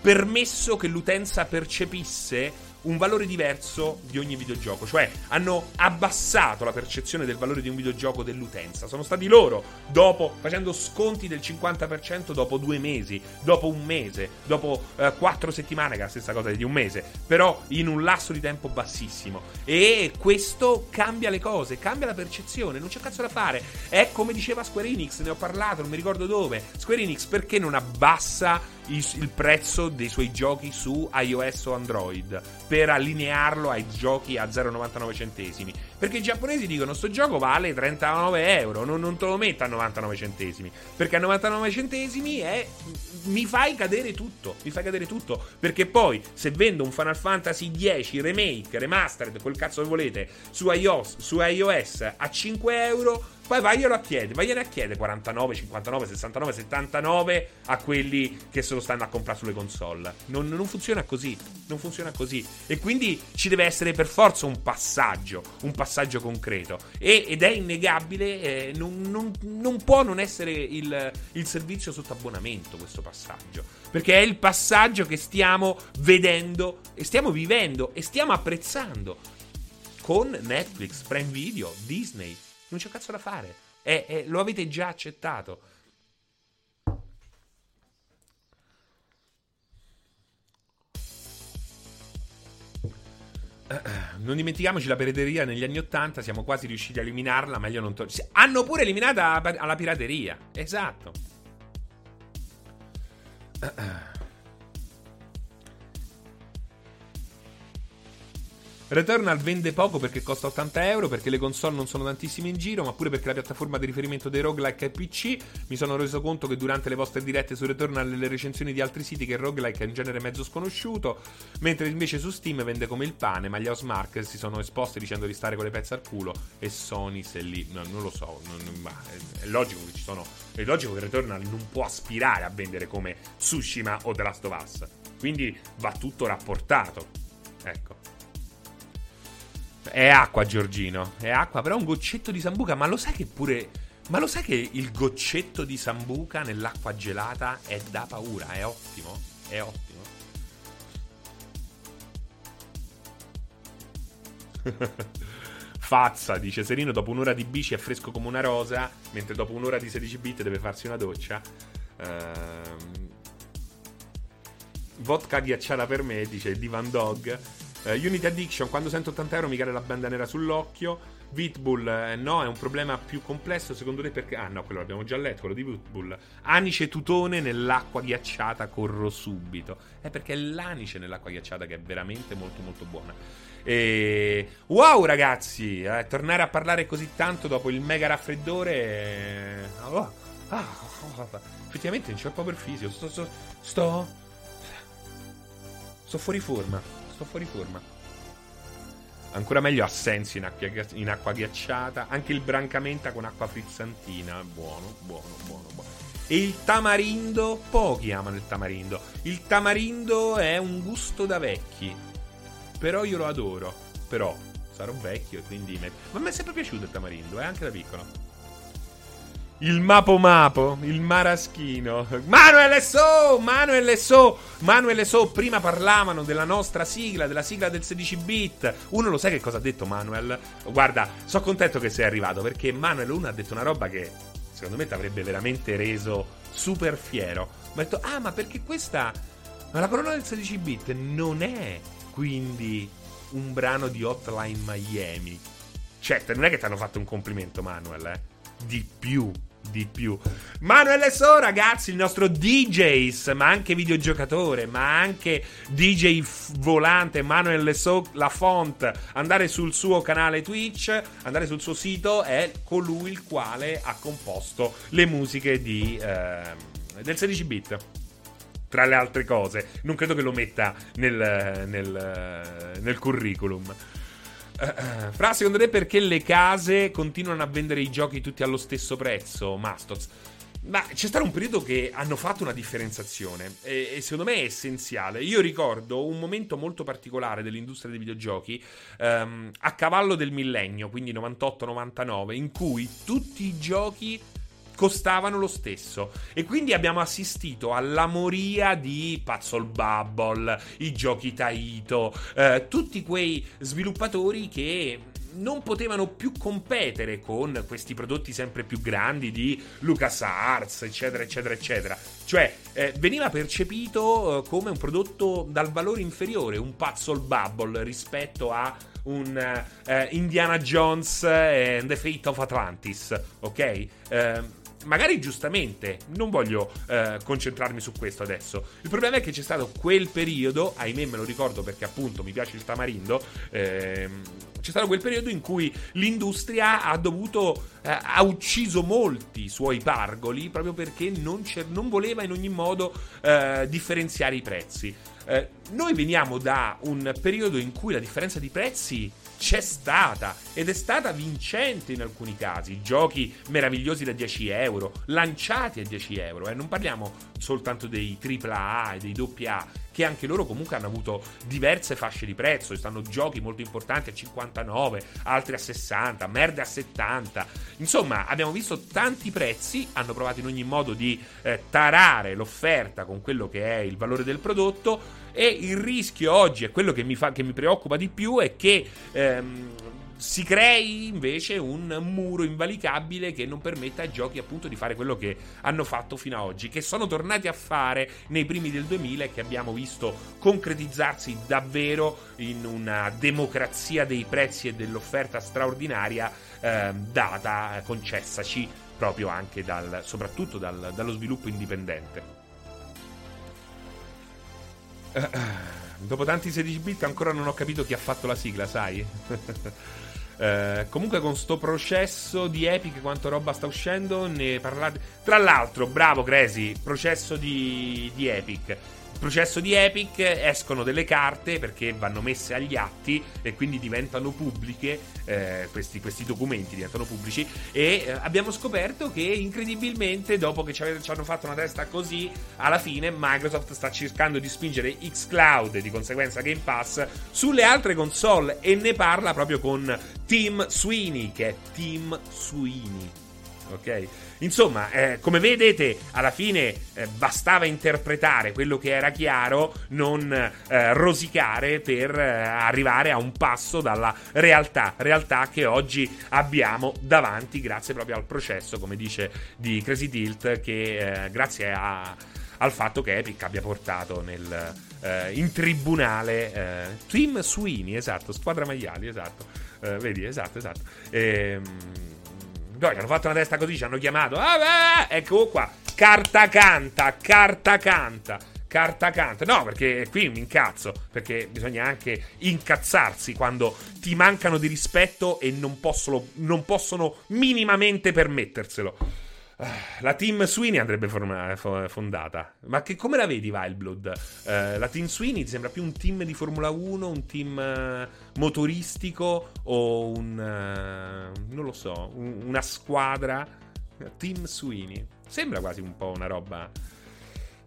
permesso che l'utenza percepisse un valore diverso di ogni videogioco, cioè hanno abbassato la percezione del valore di un videogioco dell'utenza. Sono stati loro, dopo facendo sconti del 50% dopo due mesi, dopo un mese, dopo eh, quattro settimane, che è la stessa cosa di un mese, però in un lasso di tempo bassissimo. E questo cambia le cose, cambia la percezione, non c'è cazzo da fare. È come diceva Square Enix, ne ho parlato, non mi ricordo dove. Square Enix perché non abbassa il prezzo dei suoi giochi su iOS o Android per allinearlo ai giochi a 0,99 centesimi. Perché i giapponesi dicono: Sto gioco vale 39 euro, non, non te lo metto a 99 centesimi. Perché a 99 centesimi è mi fai cadere tutto. Mi fai cadere tutto. Perché poi, se vendo un Final Fantasy X remake, remastered, quel cazzo che volete, su iOS, su iOS a 5 euro poi vaglielo a chiedere, vagliene a chiedere 49, 59, 69, 79 a quelli che se lo stanno a comprare sulle console. Non, non, funziona così, non funziona così. E quindi ci deve essere per forza un passaggio, un passaggio concreto. E, ed è innegabile, eh, non, non, non, può non essere il, il servizio sotto abbonamento questo passaggio. Perché è il passaggio che stiamo vedendo e stiamo vivendo e stiamo apprezzando con Netflix, Prime Video, Disney. Non c'è cazzo da fare. È, è, lo avete già accettato. Non dimentichiamoci la pirateria negli anni Ottanta, siamo quasi riusciti a eliminarla, meglio non togliere. Hanno pure eliminata la pirateria. Esatto. Returnal vende poco perché costa 80 euro, perché le console non sono tantissime in giro, ma pure perché la piattaforma di riferimento dei roguelike è PC. Mi sono reso conto che durante le vostre dirette su Returnal le recensioni di altri siti che il roguelike è in genere mezzo sconosciuto, mentre invece su Steam vende come il pane, ma gli Housemark si sono esposti dicendo di stare con le pezze al culo e Sony se lì... No, non lo so, non, ma è, è logico che ci sono... È logico che Returnal non può aspirare a vendere come Tsushima o The Last of Us. Quindi va tutto rapportato. Ecco. È acqua, Giorgino. È acqua, però un goccetto di sambuca. Ma lo sai che pure. Ma lo sai che il goccetto di sambuca nell'acqua gelata è da paura? È ottimo. È ottimo. Fazza, dice Serino, dopo un'ora di bici è fresco come una rosa, mentre dopo un'ora di 16 bit deve farsi una doccia. Ehm... Vodka ghiacciata per me, dice Divan Dog. Uh, Unity Addiction, quando sento 80 euro mi cade la banda nera sull'occhio. Vitbull, eh, no, è un problema più complesso secondo te perché... Ah no, quello l'abbiamo già letto, quello di Vitbull. Anice tutone nell'acqua ghiacciata, corro subito. È perché è l'anice nell'acqua ghiacciata che è veramente molto molto buona. E... Wow ragazzi, eh, tornare a parlare così tanto dopo il mega raffreddore... Eh... Oh, ah, oh, oh, effettivamente non c'è il power fisio, sto, sto... sto fuori forma sto fuori forma. Ancora meglio Assenzio in acqua, in acqua ghiacciata. Anche il brancamenta con acqua frizzantina. Buono, buono, buono, buono. E il tamarindo, pochi amano il tamarindo. Il tamarindo è un gusto da vecchi. Però io lo adoro. Però sarò vecchio e quindi... Ma mi è sempre piaciuto il tamarindo, eh, anche da piccolo. Il Mapo Mapo, il Maraschino. Manuel So, Manuel So, Manuel So. Prima parlavano della nostra sigla, della sigla del 16 bit. Uno lo sai che cosa ha detto Manuel? Guarda, sono contento che sei arrivato perché Manuel uno ha detto una roba che secondo me ti avrebbe veramente reso super fiero. Ma ha detto, ah, ma perché questa. Ma la corona del 16 bit non è quindi un brano di Hotline Miami. Certo, non è che ti hanno fatto un complimento, Manuel, eh? Di più di più. Manuel So, ragazzi, il nostro DJs, ma anche videogiocatore, ma anche DJ volante, Manuel So, la font. Andare sul suo canale Twitch, andare sul suo sito, è colui il quale ha composto le musiche di, eh, del 16 bit tra le altre cose. Non credo che lo metta nel, nel, nel curriculum. Fra, secondo te perché le case continuano a vendere i giochi tutti allo stesso prezzo, Mastoz? Ma c'è stato un periodo che hanno fatto una differenziazione e, e, secondo me è essenziale. Io ricordo un momento molto particolare dell'industria dei videogiochi um, a cavallo del millennio, quindi 98-99, in cui tutti i giochi costavano lo stesso. E quindi abbiamo assistito alla moria di Puzzle Bubble, i giochi Taito, eh, tutti quei sviluppatori che non potevano più competere con questi prodotti sempre più grandi di LucasArts, eccetera, eccetera, eccetera. Cioè, eh, veniva percepito eh, come un prodotto dal valore inferiore, un Puzzle Bubble rispetto a un eh, Indiana Jones and the Fate of Atlantis, ok? Magari giustamente, non voglio eh, concentrarmi su questo adesso. Il problema è che c'è stato quel periodo, ahimè me lo ricordo perché appunto mi piace il tamarindo, ehm, c'è stato quel periodo in cui l'industria ha dovuto, eh, ha ucciso molti suoi pargoli proprio perché non, non voleva in ogni modo eh, differenziare i prezzi. Eh, noi veniamo da un periodo in cui la differenza di prezzi c'è stata ed è stata vincente in alcuni casi. Giochi meravigliosi da 10 euro, lanciati a 10 euro. Eh. Non parliamo soltanto dei AAA e dei AA, che anche loro comunque hanno avuto diverse fasce di prezzo. Stanno giochi molto importanti a 59, altri a 60, merde a 70. Insomma, abbiamo visto tanti prezzi, hanno provato in ogni modo di eh, tarare l'offerta con quello che è il valore del prodotto e il rischio oggi, è quello che mi, fa, che mi preoccupa di più, è che ehm, si crei invece un muro invalicabile che non permetta ai giochi appunto di fare quello che hanno fatto fino ad oggi, che sono tornati a fare nei primi del 2000 e che abbiamo visto concretizzarsi davvero in una democrazia dei prezzi e dell'offerta straordinaria eh, data, concessaci proprio anche dal, soprattutto dal, dallo sviluppo indipendente. Dopo tanti 16 bit ancora non ho capito chi ha fatto la sigla, sai? eh, comunque con sto processo di Epic quanto roba sta uscendo ne parlate... Tra l'altro, bravo Crazy, processo di, di Epic processo di Epic escono delle carte perché vanno messe agli atti e quindi diventano pubbliche, eh, questi, questi, documenti diventano pubblici e eh, abbiamo scoperto che incredibilmente dopo che ci, ci, hanno fatto una testa così, alla fine Microsoft sta cercando di spingere xCloud e di conseguenza Game Pass sulle altre console e ne parla proprio con Tim Sweeney che è Tim Sweeney ok? Insomma, eh, come vedete, alla fine eh, bastava interpretare quello che era chiaro, non eh, rosicare per eh, arrivare a un passo dalla realtà, realtà che oggi abbiamo davanti grazie proprio al processo, come dice di Crazy Tilt, che eh, grazie a, al fatto che Epic abbia portato nel, eh, in tribunale Tim Sweeney, esatto, squadra maiali, esatto, vedi, esatto, esatto. Ehm Gli hanno fatto una testa così, ci hanno chiamato. Ah, beh, ecco qua. Carta canta, carta canta. Carta canta. No, perché qui mi incazzo. Perché bisogna anche incazzarsi quando ti mancano di rispetto e non possono, non possono minimamente permetterselo. La team Sweeney andrebbe fondata. Ma che, come la vedi, Wildblood? Uh, la team Sweeney ti sembra più un team di Formula 1, un team uh, motoristico o un. Uh, non lo so, un, una squadra? Team Sweeney. Sembra quasi un po' una roba.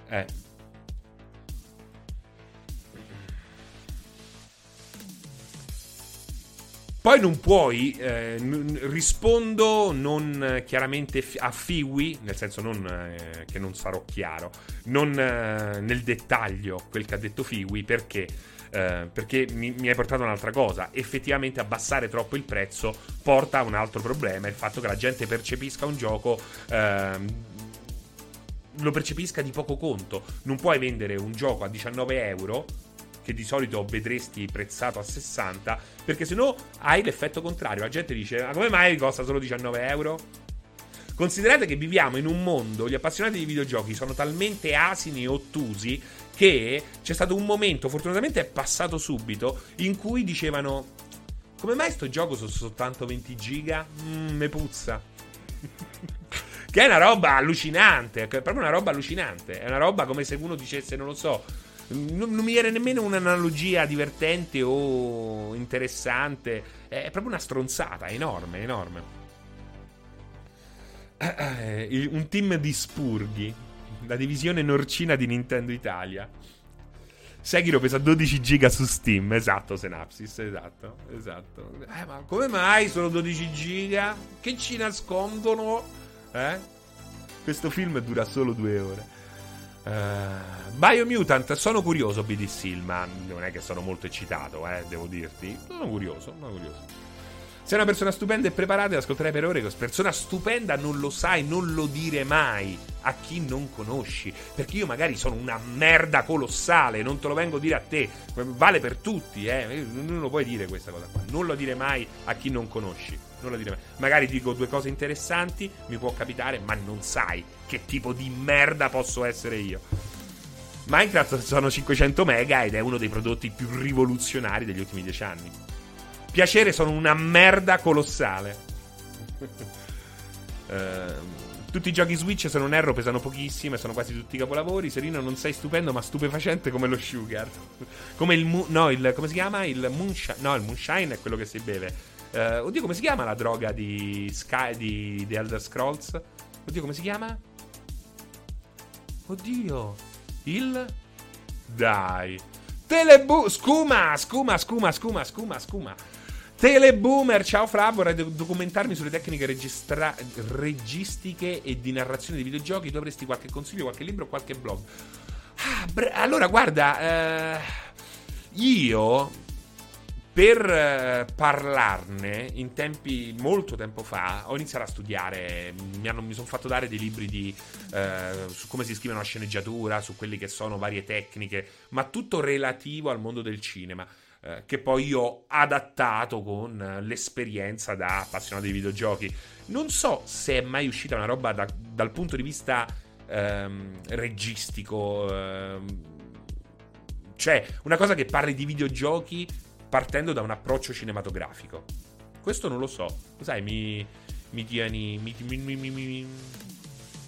Eh. Poi non puoi, eh, n- rispondo non chiaramente a Fiwi, nel senso non, eh, che non sarò chiaro, non eh, nel dettaglio quel che ha detto Fiwi, perché? Eh, perché mi, mi, hai portato un'altra cosa. Effettivamente abbassare troppo il prezzo porta a un altro problema, il fatto che la gente percepisca un gioco ehm, lo percepisca di poco conto. Non puoi vendere un gioco a 19 euro che di solito vedresti prezzato a 60, perché se no hai l'effetto contrario. La gente dice: Ma come mai costa solo 19 euro? Considerate che viviamo in un mondo, gli appassionati di videogiochi sono talmente asini e ottusi che c'è stato un momento, fortunatamente è passato subito, in cui dicevano: Come mai sto gioco sono soltanto 20 giga? Mmm, me puzza. che è una roba allucinante, è proprio una roba allucinante. È una roba come se uno dicesse, non lo so, non, non mi viene nemmeno un'analogia divertente o interessante. È proprio una stronzata, enorme, enorme. Eh, un team di spurghi. La divisione norcina di Nintendo Italia. Sekiro pesa 12 giga su Steam, esatto, Synapsis, esatto, esatto. Eh, ma come mai sono 12 giga? Che ci nascondono? Eh? Questo film dura solo due ore. Uh, Biomutant, sono curioso, BDC, ma non è che sono molto eccitato, eh, devo dirti. Sono curioso, sono curioso. Sei una persona stupenda e preparata e ascolterai per ore. Persona stupenda non lo sai, non lo dire mai a chi non conosci. Perché io magari sono una merda colossale, non te lo vengo a dire a te. Vale per tutti, eh. Non lo puoi dire questa cosa qua. Non lo dire mai a chi non conosci. Non lo dire mai. Magari dico due cose interessanti, mi può capitare, ma non sai che tipo di merda posso essere io. Minecraft sono 500 mega ed è uno dei prodotti più rivoluzionari degli ultimi dieci anni. Piacere sono una merda colossale. uh, tutti i giochi Switch, se non erro, pesano pochissimo e sono quasi tutti capolavori. Serino, non sei stupendo, ma stupefacente come lo Sugar. come il. Mu- no, il. come si chiama? Il Moonshine. No, il Moonshine è quello che si beve. Uh, oddio, come si chiama la droga di Sky di The Elder Scrolls? Oddio, come si chiama? Oddio. Il. Dai. Telebu. Scuma, scuma, scuma, scuma, scuma, scuma. Teleboomer, ciao Fra, vorrei documentarmi sulle tecniche registra- registiche e di narrazione dei videogiochi. Tu avresti qualche consiglio, qualche libro, qualche blog? Ah, bre- allora, guarda, eh, io per eh, parlarne in tempi molto tempo fa ho iniziato a studiare mi, mi sono fatto dare dei libri di, eh, su come si scrive una sceneggiatura su quelle che sono varie tecniche ma tutto relativo al mondo del cinema eh, che poi io ho adattato con l'esperienza da appassionato di videogiochi non so se è mai uscita una roba da, dal punto di vista ehm, registico ehm, cioè una cosa che parli di videogiochi partendo da un approccio cinematografico. Questo non lo so. Sai, mi, mi tieni. Mi, mi, mi, mi, mi,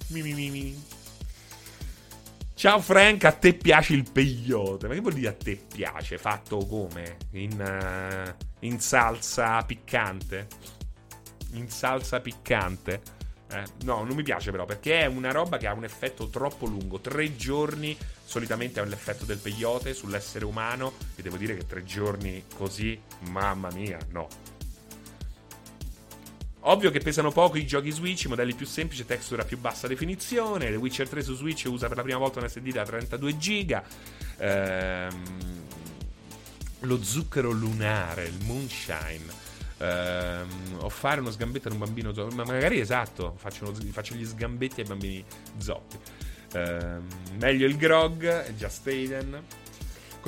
mi, mi, mi. Ciao Frank, a te piace il peyote? Ma che vuol dire a te piace? Fatto come? In, uh, in salsa piccante? In salsa piccante? Eh, no, non mi piace però perché è una roba che ha un effetto troppo lungo. Tre giorni solitamente ha l'effetto del peyote sull'essere umano e devo dire che tre giorni così, mamma mia, no. Ovvio che pesano poco i giochi Switch, modelli più semplici, texture a più bassa definizione. The Witcher 3 su Switch usa per la prima volta un SD da 32 giga. Ehm, lo zucchero lunare, il moonshine. Uh, o fare uno sgambetto ad un bambino zoppi. Ma magari esatto, faccio, uno, faccio, gli sgambetti ai bambini zoppi. Uh, meglio il grog, è già Staden.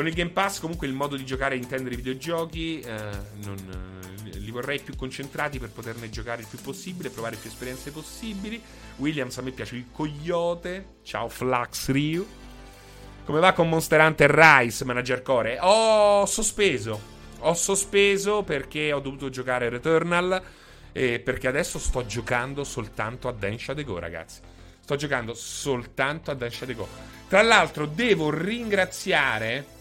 Con il Game Pass, comunque, il modo di giocare e intendere i videogiochi. Uh, non, li vorrei più concentrati per poterne giocare il più possibile, provare più esperienze possibili. Williams, a me piace il coyote. Ciao, Flux Ryu. Come va con Monster Hunter Rise, Manager Core? Ho sospeso ho sospeso perché ho dovuto giocare Returnal e perché adesso sto giocando soltanto a Densha de Go, ragazzi. Sto giocando soltanto a Densha de Go. Tra l'altro devo ringraziare eh,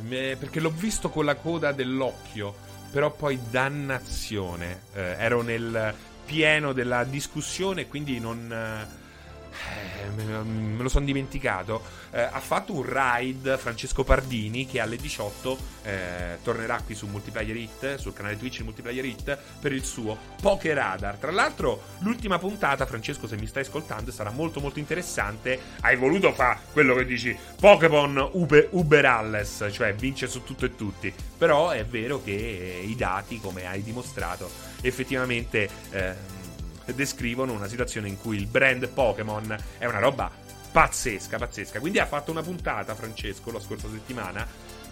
perché l'ho visto con la coda dell'occhio, però poi dannazione. Eh, ero nel pieno della discussione, quindi non eh, eh, me lo sono dimenticato. Eh, ha fatto un ride Francesco Pardini che alle 18 eh, tornerà qui su Multiplayer Hit, sul canale Twitch Multiplayer Hit, per il suo Poker Radar. Tra l'altro, l'ultima puntata, Francesco, se mi stai ascoltando, sarà molto molto interessante. Hai voluto fare quello che dici Pokémon Uber, Uber Alles, cioè vince su tutto e tutti. Però è vero che i dati, come hai dimostrato, effettivamente... Descrivono una situazione in cui il brand Pokémon è una roba pazzesca, pazzesca. Quindi ha fatto una puntata, Francesco, la scorsa settimana,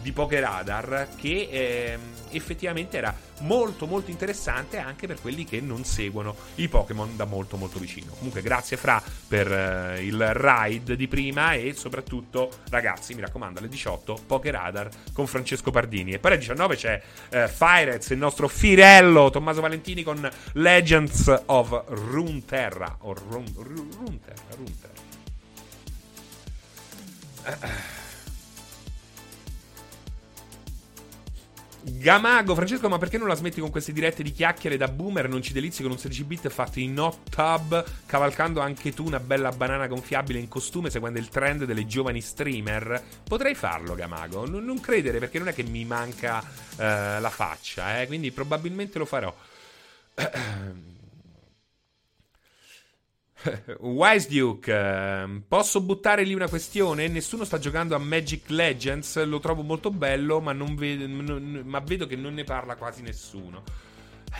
di Pokeradar che eh, effettivamente era molto molto interessante anche per quelli che non seguono i Pokémon da molto molto vicino. Comunque grazie Fra per eh, il ride di prima e soprattutto ragazzi mi raccomando alle 18 Pokeradar con Francesco Pardini e poi alle 19 c'è eh, Firez, il nostro Firello Tommaso Valentini con Legends of Runeterra o Run, Runeterra, Runeterra. Gamago, Francesco, ma perché non la smetti con queste dirette di chiacchiere da boomer? Non ci delizi con un 16 bit fatto in hot tub, cavalcando anche tu una bella banana gonfiabile in costume, seguendo il trend delle giovani streamer? Potrei farlo, Gamago. N- non credere, perché non è che mi manca uh, la faccia, eh? quindi probabilmente lo farò. Wise Duke, ehm, posso buttare lì una questione? Nessuno sta giocando a Magic Legends, lo trovo molto bello, ma, vedo, non, ma vedo che non ne parla quasi nessuno.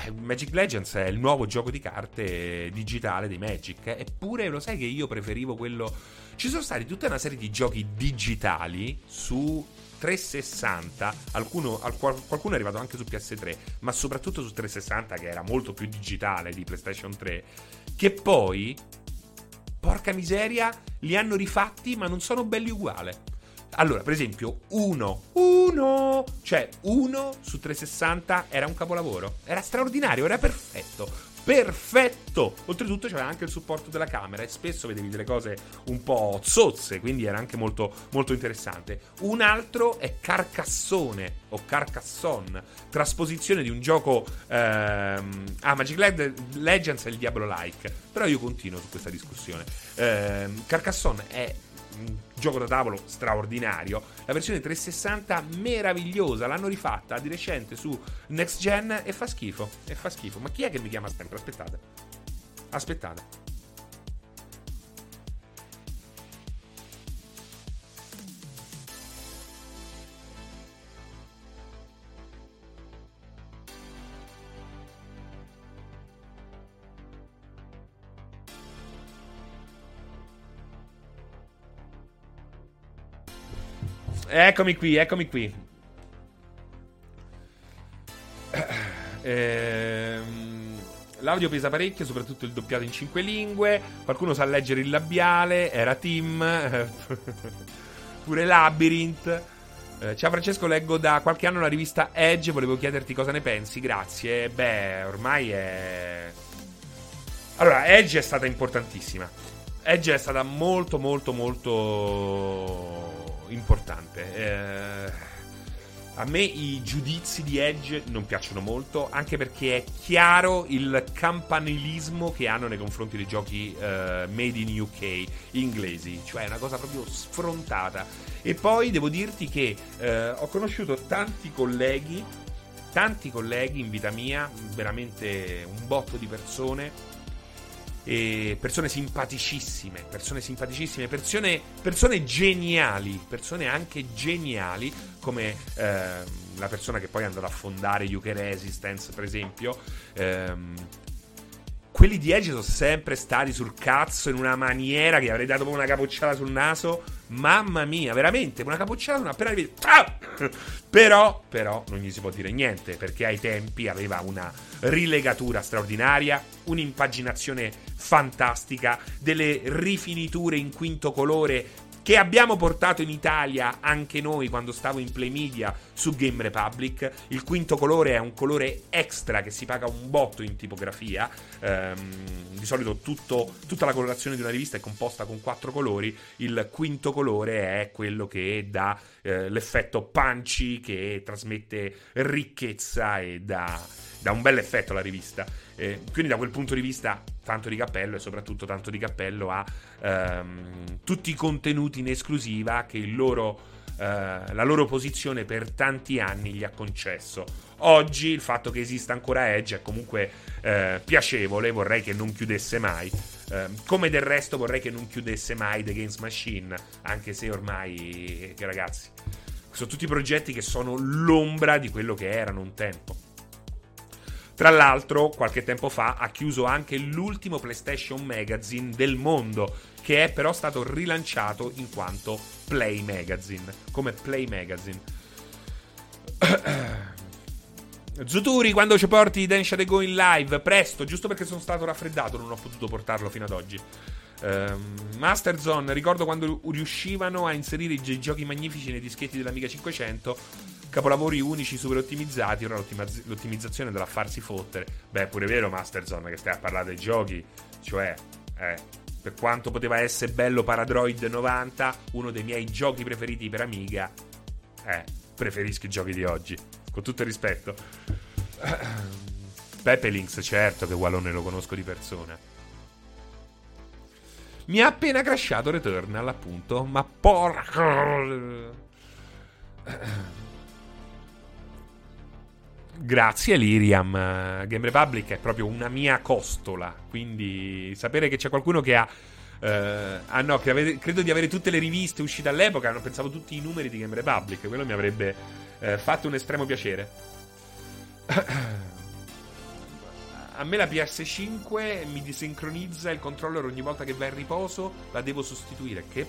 Eh, Magic Legends è il nuovo gioco di carte digitale dei Magic. Eppure lo sai che io preferivo quello. Ci sono stati tutta una serie di giochi digitali su 360, alcuno, qualcuno è arrivato anche su PS3, ma soprattutto su 360 che era molto più digitale di PlayStation 3, che poi, porca miseria, li hanno rifatti ma non sono belli uguali. Allora, per esempio, uno, uno, cioè uno su 360 era un capolavoro, era straordinario, era perfetto perfetto. Oltretutto c'era anche il supporto della camera e spesso vedevi delle cose un po' zozze, quindi era anche molto, molto interessante. Un altro è Carcassone o Carcassonne, trasposizione di un gioco... Ehm, ah, Magic Legends è il Diablo-like, però io continuo su questa discussione. Ehm, Carcassonne è gioco da tavolo straordinario. La versione 360 meravigliosa, l'hanno rifatta di recente su Next Gen e fa schifo. E fa schifo. Ma chi è che mi chiama sempre? Aspettate. Aspettate. Eccomi qui, eccomi qui. Ehm, l'audio pesa parecchio, soprattutto il doppiato in cinque lingue. Qualcuno sa leggere il labiale. Era Tim. Pure Labyrinth. Eh, ciao Francesco, leggo da qualche anno la rivista Edge. Volevo chiederti cosa ne pensi. Grazie. Beh, ormai è. Allora, Edge è stata importantissima. Edge è stata molto, molto, molto importante. Eh, a me i giudizi di Edge non piacciono molto, anche perché è chiaro il campanilismo che hanno nei confronti dei giochi uh, made in UK inglesi, cioè è una cosa proprio sfrontata. E poi devo dirti che uh, ho conosciuto tanti colleghi, tanti colleghi in vita mia, veramente un botto di persone e persone simpaticissime, persone simpaticissime, persone, persone geniali, persone anche geniali, come eh, la persona che poi andrà a fondare UK Resistance, per esempio. Ehm, quelli di Edge sono sempre stati sul cazzo in una maniera che avrei dato una capocciata sul naso. Mamma mia, veramente, una capocciata non appena vedi. Ah! Però, però, non gli si può dire niente, perché ai tempi aveva una rilegatura straordinaria, un'impaginazione fantastica, delle rifiniture in quinto colore che abbiamo portato in Italia anche noi quando stavo in Play Media su Game Republic. Il quinto colore è un colore extra che si paga un botto in tipografia. Ehm, di solito tutto, tutta la colorazione di una rivista è composta con quattro colori. Il quinto colore è quello che dà eh, l'effetto punchy, che trasmette ricchezza e dà, dà un bel effetto alla rivista. Eh, quindi da quel punto di vista tanto di cappello e soprattutto tanto di cappello a ehm, tutti i contenuti in esclusiva che loro, eh, la loro posizione per tanti anni gli ha concesso. Oggi il fatto che esista ancora Edge è comunque eh, piacevole, vorrei che non chiudesse mai. Eh, come del resto vorrei che non chiudesse mai The Games Machine, anche se ormai, ragazzi, sono tutti progetti che sono l'ombra di quello che erano un tempo. Tra l'altro, qualche tempo fa ha chiuso anche l'ultimo PlayStation Magazine del mondo, che è però stato rilanciato in quanto Play Magazine, come Play Magazine. Zuturi, quando ci porti Densha The Go in live? Presto, giusto perché sono stato raffreddato, non ho potuto portarlo fino ad oggi. Um, Master Zone, ricordo quando riuscivano a inserire i giochi magnifici nei dischetti dell'Amiga 500 capolavori unici super ottimizzati. Ora l'ottimizzazione dovrà farsi fottere. Beh, pure vero, Masterzone, che stai a parlare dei giochi. Cioè, eh, per quanto poteva essere bello Paradroid 90, uno dei miei giochi preferiti per Amiga, eh, preferisco i giochi di oggi. Con tutto il rispetto. Pepe Links, certo che Wallone lo conosco di persona. Mi ha appena crashato Returnal, appunto, ma porca. Grazie Liriam, Game Republic è proprio una mia costola, quindi sapere che c'è qualcuno che ha... Uh, ah no, che avete, credo di avere tutte le riviste uscite all'epoca, non pensavo tutti i numeri di Game Republic, quello mi avrebbe uh, fatto un estremo piacere. a me la PS5 mi disincronizza il controller ogni volta che va in riposo, la devo sostituire. Che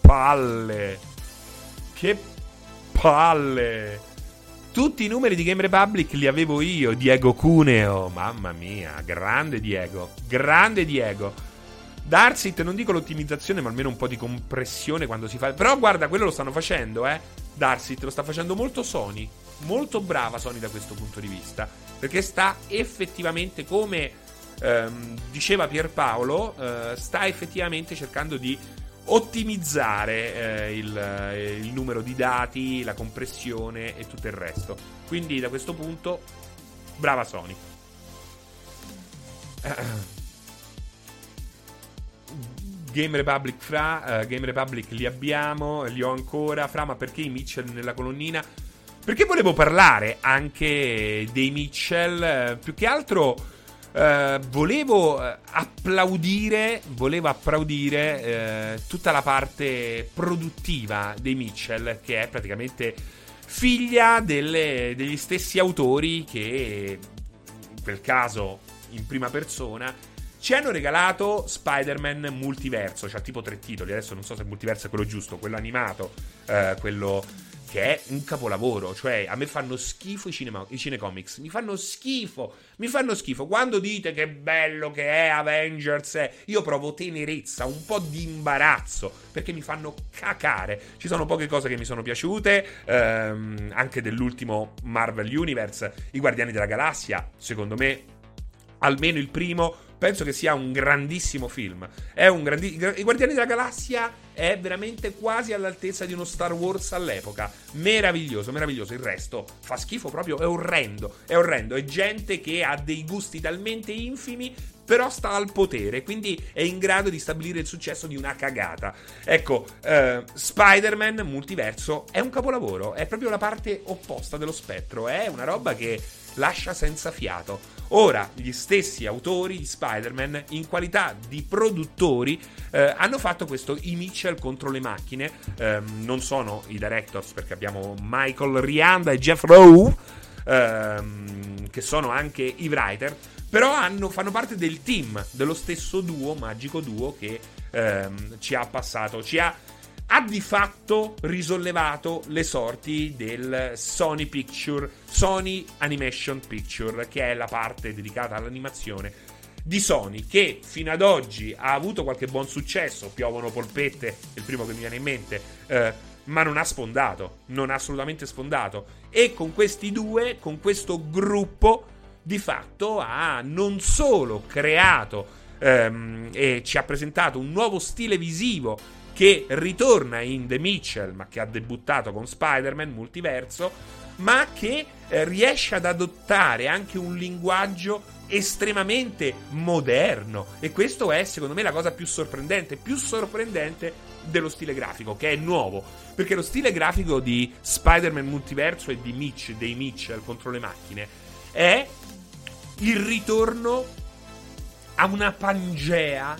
palle! Che palle! Tutti i numeri di Game Republic li avevo io, Diego Cuneo. Mamma mia, grande Diego, grande Diego. Darsit, non dico l'ottimizzazione, ma almeno un po' di compressione quando si fa. Però guarda, quello lo stanno facendo, eh. Darsit lo sta facendo molto Sony. Molto brava Sony da questo punto di vista. Perché sta effettivamente, come ehm, diceva Pierpaolo, eh, sta effettivamente cercando di ottimizzare eh, il, eh, il, numero di dati, la compressione e tutto il resto. Quindi da questo punto, brava Sony. Game Republic fra, uh, Game Republic li abbiamo, li ho ancora. Fra, ma perché i Mitchell nella colonnina? Perché volevo parlare anche dei Mitchell, uh, più che altro Uh, volevo uh, applaudire, volevo applaudire uh, tutta la parte produttiva dei Mitchell, che è praticamente figlia delle, degli stessi autori che, in quel caso, in prima persona, ci hanno regalato Spider-Man Multiverso, cioè tipo tre titoli, adesso non so se multiverso è quello giusto, quello animato, quello che è un capolavoro. Cioè, a me fanno schifo i, cinema, i cinecomics. Mi fanno schifo. Mi fanno schifo. Quando dite che bello che è Avengers, eh, io provo tenerezza, un po' di imbarazzo. Perché mi fanno cacare. Ci sono poche cose che mi sono piaciute. Ehm, anche dell'ultimo Marvel Universe. I Guardiani della Galassia, secondo me, almeno il primo penso che sia un grandissimo film. È un grandi... I Guardiani della Galassia è veramente quasi all'altezza di uno Star Wars all'epoca. Meraviglioso, meraviglioso. Il resto fa schifo proprio, è orrendo. È orrendo. È gente che ha dei gusti talmente infimi però sta al potere, quindi è in grado di stabilire il successo di una cagata. Ecco, eh, Spider-Man Multiverso è un capolavoro, è proprio la parte opposta dello spettro, è una roba che lascia senza fiato. Ora, gli stessi autori di Spider-Man, in qualità di produttori, eh, hanno fatto questo I Mitchell contro le macchine. Eh, non sono i directors, perché abbiamo Michael Rianda e Jeff Rowe, ehm, che sono anche i writer. Però hanno, fanno parte del team, dello stesso duo, magico duo, che ehm, ci ha passato, ci ha ha di fatto risollevato le sorti del Sony Picture, Sony Animation Picture, che è la parte dedicata all'animazione di Sony, che fino ad oggi ha avuto qualche buon successo, piovono polpette, è il primo che mi viene in mente, eh, ma non ha sfondato, non ha assolutamente sfondato. E con questi due, con questo gruppo, di fatto ha non solo creato ehm, e ci ha presentato un nuovo stile visivo che ritorna in The Mitchell, ma che ha debuttato con Spider-Man multiverso, ma che eh, riesce ad adottare anche un linguaggio estremamente moderno. E questo è, secondo me, la cosa più sorprendente, più sorprendente dello stile grafico, che è nuovo. Perché lo stile grafico di Spider-Man multiverso e di Mitch, dei Mitchell contro le macchine, è il ritorno a una pangea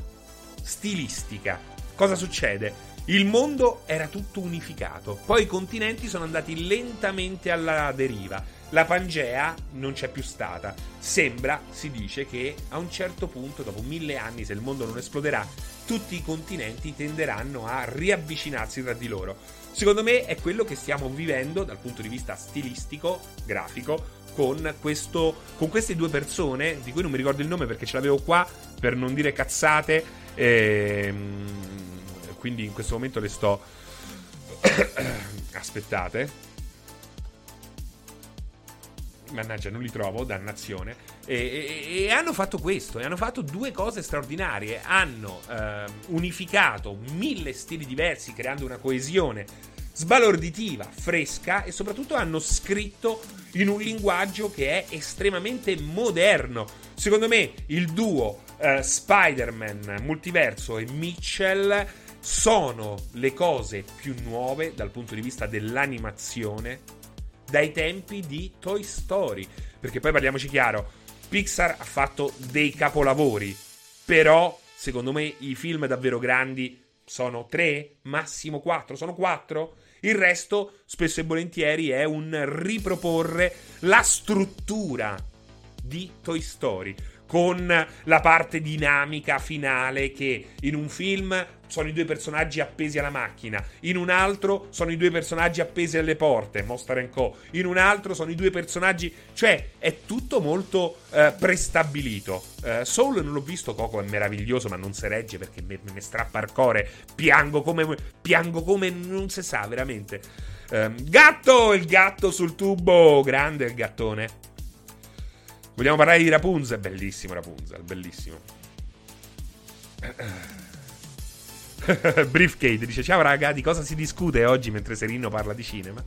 stilistica Cosa succede? Il mondo era tutto unificato, poi i continenti sono andati lentamente alla deriva. La Pangea non c'è più stata. Sembra, si dice, che a un certo punto, dopo mille anni, se il mondo non esploderà, tutti i continenti tenderanno a riavvicinarsi tra di loro. Secondo me è quello che stiamo vivendo dal punto di vista stilistico, grafico, con, questo, con queste due persone, di cui non mi ricordo il nome perché ce l'avevo qua, per non dire cazzate. Ehm quindi in questo momento le sto... Aspettate. Mannaggia, non li trovo, dannazione. E, e, e, hanno fatto questo, e hanno fatto due cose straordinarie. Hanno eh, unificato mille stili diversi, creando una coesione sbalorditiva, fresca e soprattutto hanno scritto in un linguaggio che è estremamente moderno. Secondo me il duo eh, Spider-Man Multiverso e Mitchell sono le cose più nuove dal punto di vista dell'animazione dai tempi di Toy Story. Perché poi parliamoci chiaro, Pixar ha fatto dei capolavori, però secondo me i film davvero grandi sono tre, massimo quattro, sono quattro. Il resto, spesso e volentieri, è un riproporre la struttura di Toy Story con la parte dinamica finale che in un film sono i due personaggi appesi alla macchina, in un altro sono i due personaggi appesi alle porte, Monster Co. In un altro sono i due personaggi, cioè è tutto molto eh, prestabilito. Eh, Soul non l'ho visto, Coco è meraviglioso, ma non si regge perché mi, strappa il cuore. Piango come, piango come non si sa, veramente. Eh, gatto, il gatto sul tubo, grande il gattone. Vogliamo parlare di Rapunzel? Bellissimo Rapunzel, bellissimo. Briefcade dice: Ciao raga, di cosa si discute oggi mentre Serino parla di cinema?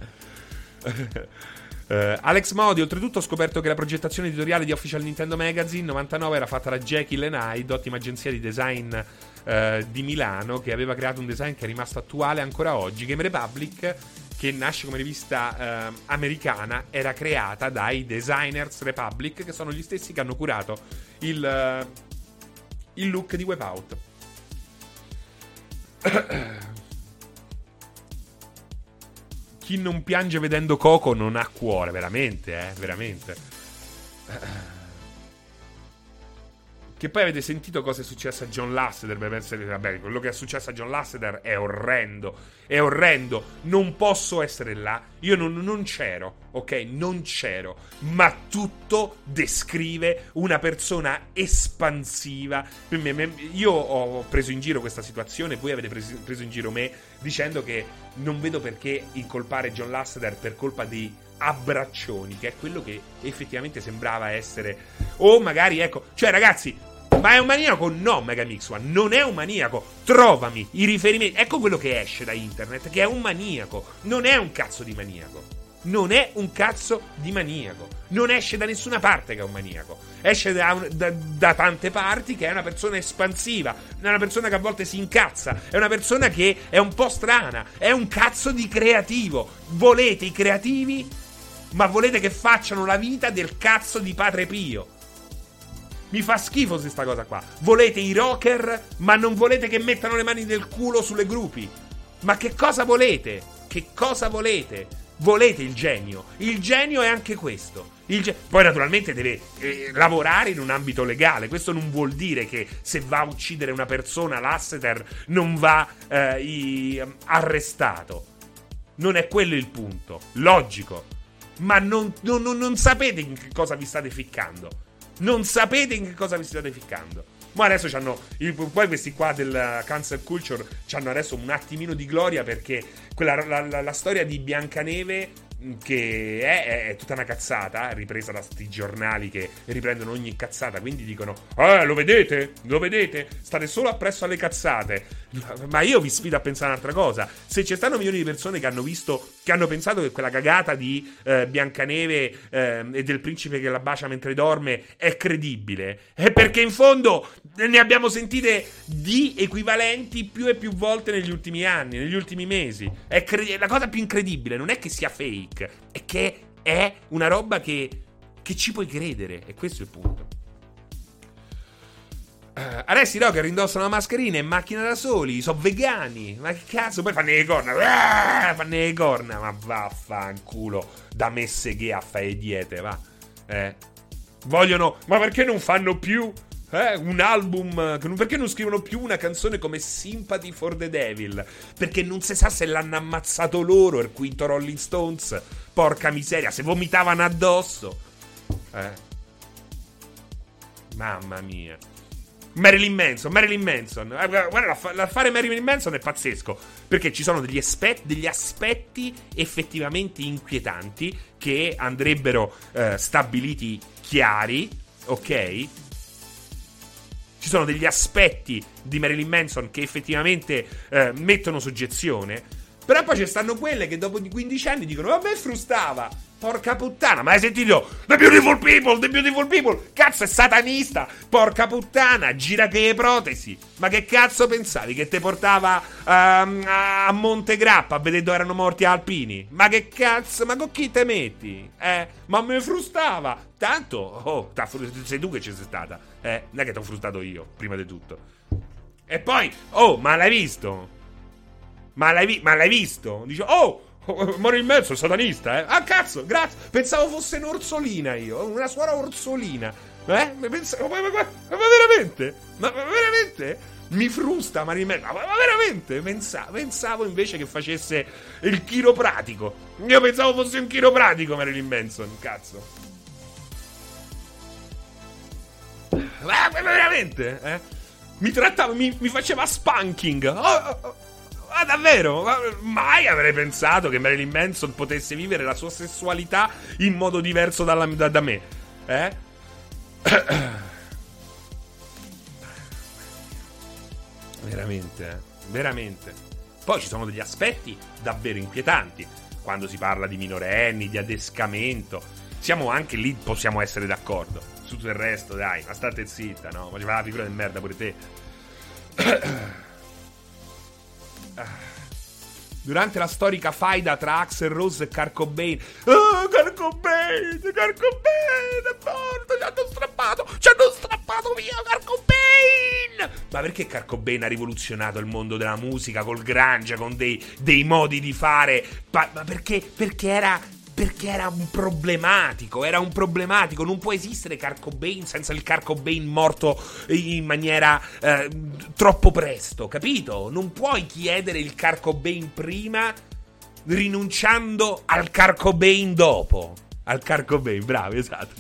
Uh, Alex Modi, oltretutto ho scoperto che la progettazione editoriale di Official Nintendo Magazine 99 era fatta da Jekyll and Hyde, ottima agenzia di design uh, di Milano, che aveva creato un design che è rimasto attuale ancora oggi. Game Republic che nasce come rivista eh, americana, era creata dai Designers Republic, che sono gli stessi che hanno curato il, uh, il look di Wipeout. Chi non piange vedendo Coco non ha cuore, veramente, eh, veramente. Che poi avete sentito cosa è successo a John Lasseter. Per pensare, vabbè, quello che è successo a John Lasseter è orrendo. È orrendo. Non posso essere là. Io non, non c'ero, ok? Non c'ero. Ma tutto descrive una persona espansiva. Io ho preso in giro questa situazione. Voi avete preso, in giro me dicendo che non vedo perché incolpare John Lasseter per colpa di abbraccioni, che è quello che effettivamente sembrava essere. O magari, ecco, cioè ragazzi, ma è un maniaco? No, Megamix One, non è un maniaco. Trovami i riferimenti. Ecco quello che esce da internet, che è un maniaco. Non è un cazzo di maniaco. Non è un cazzo di maniaco. Non esce da nessuna parte che è un maniaco. Esce da, un, da, da, tante parti che è una persona espansiva. È una persona che a volte si incazza. È una persona che è un po' strana. È un cazzo di creativo. Volete i creativi? Ma volete che facciano la vita del cazzo di Padre Pio. Mi fa schifo questa cosa qua. Volete i rocker, ma non volete che mettano le mani nel culo sulle gruppi. Ma che cosa volete? Che cosa volete? Volete il genio. Il genio è anche questo. Ge- Poi naturalmente deve eh, lavorare in un ambito legale. Questo non vuol dire che se va a uccidere una persona Lasseter non va eh, i- arrestato. Non è quello il punto. Logico. Ma non, non, non sapete in che cosa vi state ficcando. Non sapete in che cosa vi state ficcando. Ma adesso hanno. Poi questi qua del cancel culture hanno adesso un attimino di gloria perché quella, la, la, la storia di Biancaneve che è, è, tutta una cazzata, ripresa da sti giornali che riprendono ogni cazzata, quindi dicono, eh, lo vedete? Lo vedete? State solo appresso alle cazzate. Ma io vi sfido a pensare un'altra cosa. Se ci stanno milioni di persone che hanno visto, che hanno pensato che quella cagata di eh, Biancaneve eh, e del principe che la bacia mentre dorme è credibile, è perché in fondo ne abbiamo sentite di equivalenti più e più volte negli ultimi anni, negli ultimi mesi. È cre- la cosa più incredibile non è che sia fake è che è una roba che, che ci puoi credere, e questo è il punto. Uh, adesso i rocker indossano la mascherina in macchina da soli, sono vegani. Ma che cazzo? Poi fanno le corna. Uh, fanno le corna. Ma vaffanculo. Da messe che a fare diete, va. Eh. Vogliono. Ma perché non fanno più eh, un album. Perché non scrivono più una canzone come Sympathy for the Devil? Perché non si sa se l'hanno ammazzato loro, il quinto Rolling Stones. Porca miseria, se vomitavano addosso. Eh. Mamma mia. Marilyn Manson, Marilyn Manson. Eh, guarda, l'affare Marilyn Manson è pazzesco. Perché ci sono degli aspetti, degli aspetti effettivamente inquietanti che andrebbero eh, stabiliti chiari, ok? ci sono degli aspetti di Marilyn Manson che effettivamente eh, mettono soggezione. Però poi ci stanno quelle che dopo 15 anni dicono: Vabbè, frustava. Porca puttana, ma hai sentito? The Beautiful People, The Beautiful People. Cazzo, è satanista. Porca puttana, gira che protesi. Ma che cazzo pensavi che te portava um, a Montegrappa a vedere dove erano morti alpini? Ma che cazzo, ma con chi te metti? Eh, ma mi frustava. Tanto, oh, sei tu che ci sei stata. Eh, non è che ti ho frustato io, prima di tutto. E poi, oh, ma l'hai visto? Ma l'hai, vi- ma l'hai visto? Dice, oh, Marilyn Manson, satanista, eh? Ah, cazzo, grazie. Pensavo fosse un'orsolina io, una suora orsolina. Eh? Pensavo, ma, ma, ma, ma, veramente? Ma, veramente? Mi frusta Marilyn Manson. Ma, ma veramente? Pensavo, pensavo invece che facesse il chiropratico. Io pensavo fosse un chiropratico Marilyn Manson, cazzo. Ma veramente? Eh? Mi trattava, mi, mi faceva spanking. Oh, oh, oh. Ma davvero? Mai avrei pensato che Marilyn Manson potesse vivere la sua sessualità in modo diverso dalla, da, da me. Eh? Veramente, eh? Veramente. Poi ci sono degli aspetti davvero inquietanti. Quando si parla di minorenni, di adescamento. Siamo anche lì, possiamo essere d'accordo. Su tutto il resto, dai, ma state zitta, no? Faceva la figura di merda pure te. Durante la storica faida tra Axel Rose e Car Cobain. Oh, Car Cobain! Car Cobain è morto! Ci hanno strappato! Ci hanno strappato via Car Cobain! Ma perché Car Cobain ha rivoluzionato il mondo della musica col grange, con dei, dei modi di fare? Ma, ma perché? Perché era perché era un problematico, era un problematico, non può esistere Kurt Cobain senza il Kurt Cobain morto in maniera eh, troppo presto, capito? Non puoi chiedere il Kurt Cobain prima rinunciando al Kurt Cobain dopo. Al Kurt Cobain, bravo, esatto,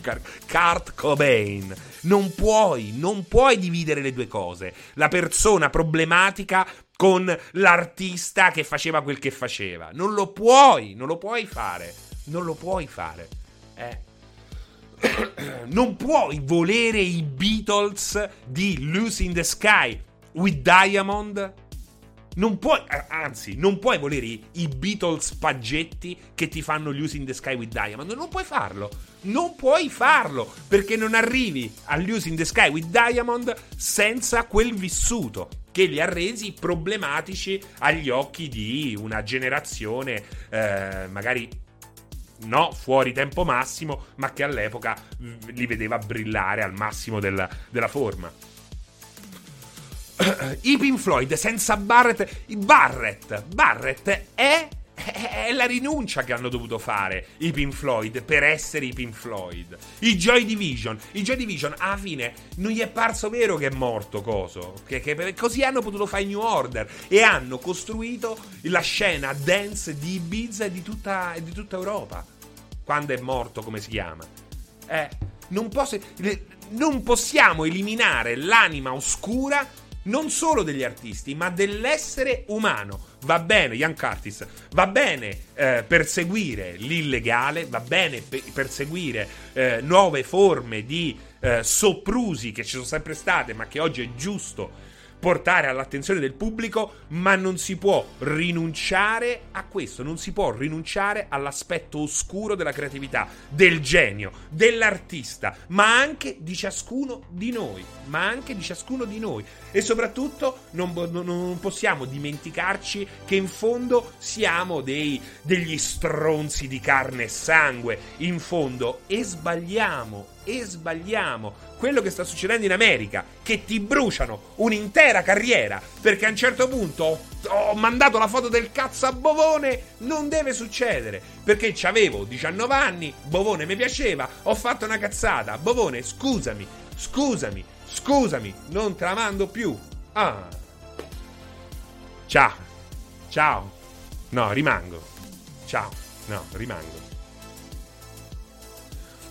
Kurt Cobain. Non puoi, non puoi dividere le due cose. La persona problematica con l'artista che faceva quel che faceva. Non lo puoi, non lo puoi fare. Non lo puoi fare. Eh. non puoi volere i Beatles di Lucy in the Sky with Diamond. Non puoi, eh, anzi, non puoi volere i, Beatles paggetti che ti fanno Lucy in the Sky with Diamond. Non puoi farlo. Non puoi farlo perché non arrivi a Lucy in the Sky with Diamond senza quel vissuto che li ha resi problematici agli occhi di una generazione eh, magari no fuori tempo massimo, ma che all'epoca li vedeva brillare al massimo della, della forma. I Pink Floyd senza Barrett. Barrett, Barrett è è la rinuncia che hanno dovuto fare i Pink Floyd per essere i Pink Floyd. I Joy Division. I Joy Division, alla fine, non gli è parso vero che è morto Coso. Che, che, così hanno potuto fare New Order. E hanno costruito la scena dance di Ibiza e di tutta, di tutta Europa. Quando è morto, come si chiama? Eh, non, posso, non possiamo eliminare l'anima oscura non solo degli artisti, ma dell'essere umano. Va bene, Ian Curtis, va bene eh, perseguire l'illegale, va bene pe- perseguire eh, nuove forme di eh, soprusi che ci sono sempre state, ma che oggi è giusto portare all'attenzione del pubblico, ma non si può rinunciare a questo, non si può rinunciare all'aspetto oscuro della creatività, del genio, dell'artista, ma anche di ciascuno di noi, ma anche di ciascuno di noi. E soprattutto non, non possiamo dimenticarci che in fondo siamo dei, degli stronzi di carne e sangue, in fondo, e sbagliamo, e sbagliamo. Quello che sta succedendo in America, che ti bruciano un'intera carriera perché a un certo punto ho, ho mandato la foto del cazzo a Bovone, non deve succedere. Perché avevo 19 anni, Bovone mi piaceva, ho fatto una cazzata, Bovone scusami, scusami, scusami, non te la mando più. Ah. Ciao, ciao, no, rimango, ciao, no, rimango.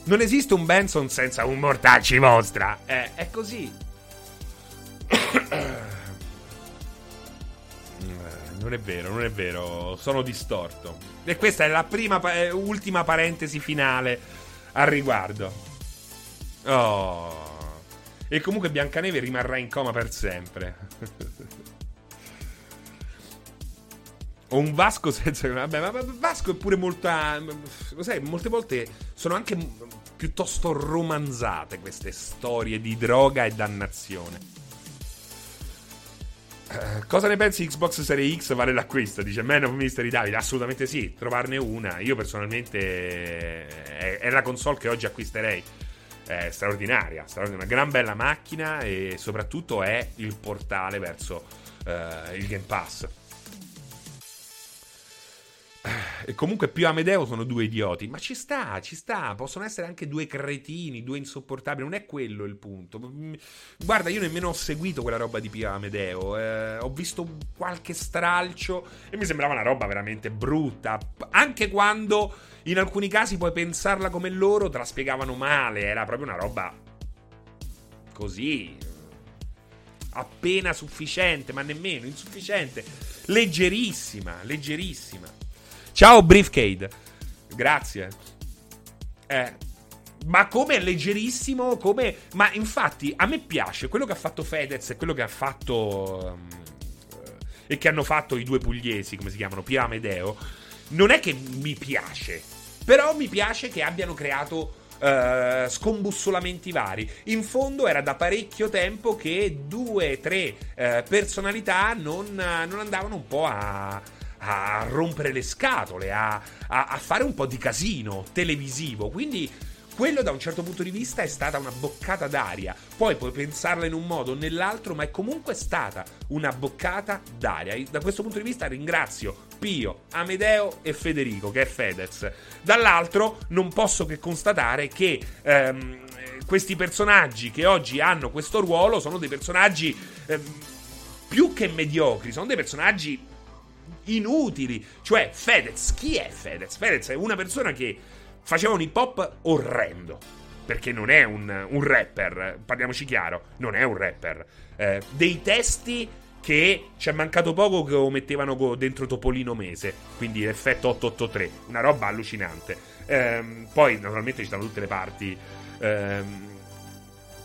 Non esiste un Benson senza un mortacci vostra. Eh, è così. non è vero, non è vero. Sono distorto. E questa è la prima, eh, ultima parentesi finale al riguardo. Oh. E comunque Biancaneve rimarrà in coma per sempre. Ho un Vasco senza. Vabbè, ma Vasco è pure molta. Lo sai, molte volte sono anche piuttosto romanzate queste storie di droga e dannazione. Uh, cosa ne pensi Xbox Series X vale l'acquisto? Dice Man of Mystery Davide. Assolutamente sì, trovarne una. Io personalmente è, è la console che oggi acquisterei. È straordinaria, straordinaria, una gran bella macchina e soprattutto è il portale verso uh, il Game Pass E comunque più Amedeo sono due idioti. Ma ci sta, ci sta. Possono essere anche due cretini, due insopportabili. Non è quello il punto. Mm, guarda, io nemmeno ho seguito quella roba di Pio Amedeo. Eh, ho visto qualche stralcio e mi sembrava una roba veramente brutta. Anche quando in alcuni casi puoi pensarla come loro, te la spiegavano male. Era proprio una roba così. Appena sufficiente, ma nemmeno insufficiente. Leggerissima, leggerissima. Ciao Briefcade. Grazie. Eh, ma come è leggerissimo, come... Ma infatti a me piace quello che ha fatto Fedez e quello che ha fatto... Um, e che hanno fatto i due pugliesi, come si chiamano, Pia Amedeo. Non è che mi piace, però mi piace che abbiano creato Uh, scombussolamenti vari. In fondo era da parecchio tempo che due, tre uh, personalità non, non, andavano un po' a, a rompere le scatole, a, a, a fare un po' di casino televisivo. Quindi quello da un certo punto di vista è stata una boccata d'aria. Poi puoi pensarla in un modo o nell'altro, ma è comunque stata una boccata d'aria. Da questo punto di vista ringrazio Pio, Amedeo e Federico, che è Fedez. Dall'altro non posso che constatare che ehm, questi personaggi che oggi hanno questo ruolo sono dei personaggi ehm, più che mediocri, sono dei personaggi inutili. Cioè, Fedez, chi è Fedez? Fedez è una persona che faceva un hip hop orrendo. Perché non è un, un rapper, parliamoci chiaro, non è un rapper. Eh, dei testi che ci è mancato poco che lo mettevano dentro Topolino Mese, quindi effetto 883, una roba allucinante. Eh, poi naturalmente ci stanno tutte le parti. Eh,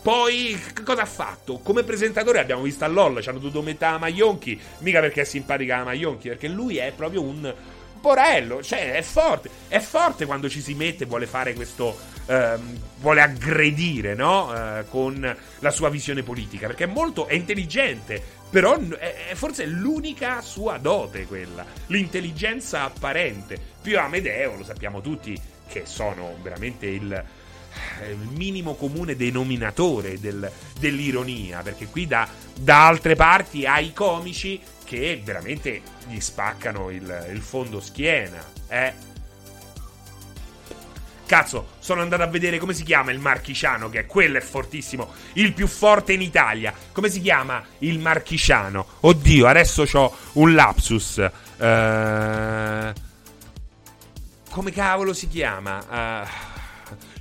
poi, cosa ha fatto? Come presentatore abbiamo visto a LOL, ci hanno dovuto mettere a Maionchi, mica perché è simpatica la Maionchi, perché lui è proprio un Porello, cioè è forte, è forte quando ci si mette e vuole fare questo, ehm, vuole aggredire, no? Eh, con la sua visione politica, perché è molto, è intelligente, però è, è forse l'unica sua dote quella, l'intelligenza apparente. Più Amedeo, lo sappiamo tutti, che sono veramente il minimo comune denominatore del, dell'ironia, perché qui da, da altre parti hai comici che veramente gli spaccano il, il fondo schiena. Eh. Cazzo, sono andato a vedere come si chiama il marchiciano, che quello è fortissimo, il più forte in Italia. Come si chiama il marchiciano? Oddio, adesso ho un lapsus. Uh, come cavolo si chiama? Uh,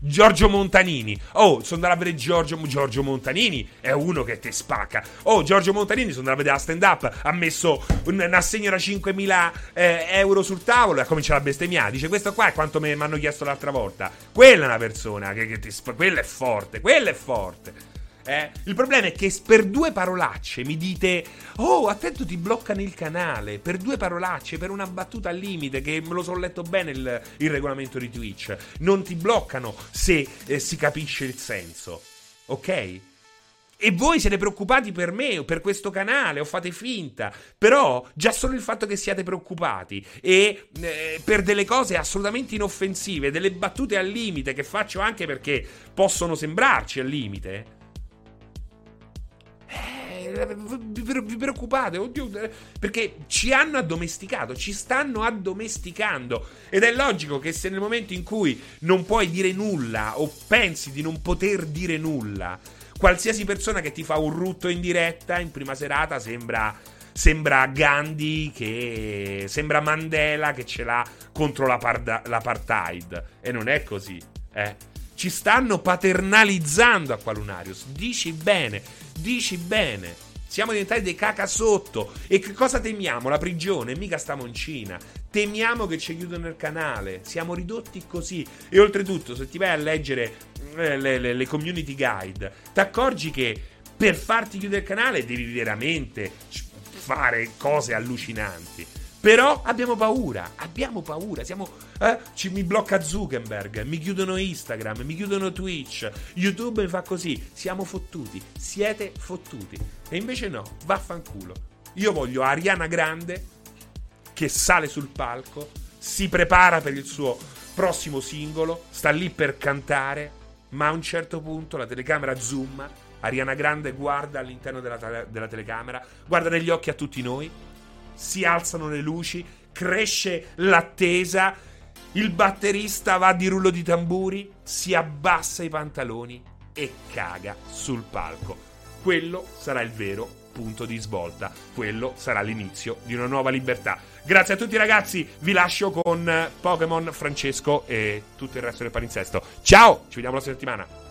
Giorgio Montanini. Oh, sono andato a vedere Giorgio, Giorgio Montanini. È uno che ti spacca. Oh, Giorgio Montanini, sono andato a vedere la stand up. Ha messo un, un assegno da 5.000 eh, euro sul tavolo e ha cominciato a bestemmiare. Dice: Questo qua è quanto mi hanno chiesto l'altra volta. Quella è una persona che, che ti spacca. Quella è forte. Quella è forte. Eh? Il problema è che per due parolacce mi dite: Oh, attento, ti bloccano il canale. Per due parolacce, per una battuta al limite, che me lo sono letto bene il, il regolamento di Twitch. Non ti bloccano se eh, si capisce il senso. Ok? E voi siete preoccupati per me o per questo canale o fate finta. Però già solo il fatto che siate preoccupati e eh, per delle cose assolutamente inoffensive, delle battute al limite che faccio anche perché possono sembrarci al limite vi preoccupate, oddio, perché ci hanno addomesticato, ci stanno addomesticando. Ed è logico che se nel momento in cui non puoi dire nulla o pensi di non poter dire nulla, qualsiasi persona che ti fa un rutto in diretta in prima serata sembra sembra Gandhi che sembra Mandela che ce l'ha contro l'apartheid e non è così eh. ci stanno paternalizzando a Qualunarius dici bene dici bene siamo diventati dei caca sotto. E che cosa temiamo? La prigione? Mica stiamo in Cina. Temiamo che ci chiudono il canale. Siamo ridotti così. E oltretutto, se ti vai a leggere eh, le, le, le community guide, ti accorgi che per farti chiudere il canale devi veramente fare cose allucinanti. Però abbiamo paura, abbiamo paura, siamo, eh, ci, mi blocca Zuckerberg, mi chiudono Instagram, mi chiudono Twitch, YouTube mi fa così, siamo fottuti, siete fottuti. E invece no, vaffanculo. Io voglio Ariana Grande che sale sul palco, si prepara per il suo prossimo singolo, sta lì per cantare, ma a un certo punto la telecamera zoom, Ariana Grande guarda all'interno della, della telecamera, guarda negli occhi a tutti noi si alzano le luci, cresce l'attesa, il batterista va di rullo di tamburi, si abbassa i pantaloni e caga sul palco. Quello sarà il vero punto di svolta. Quello sarà l'inizio di una nuova libertà. Grazie a tutti ragazzi, vi lascio con Pokémon, Francesco e tutto il resto del palinsesto. Ciao, ci vediamo la settimana.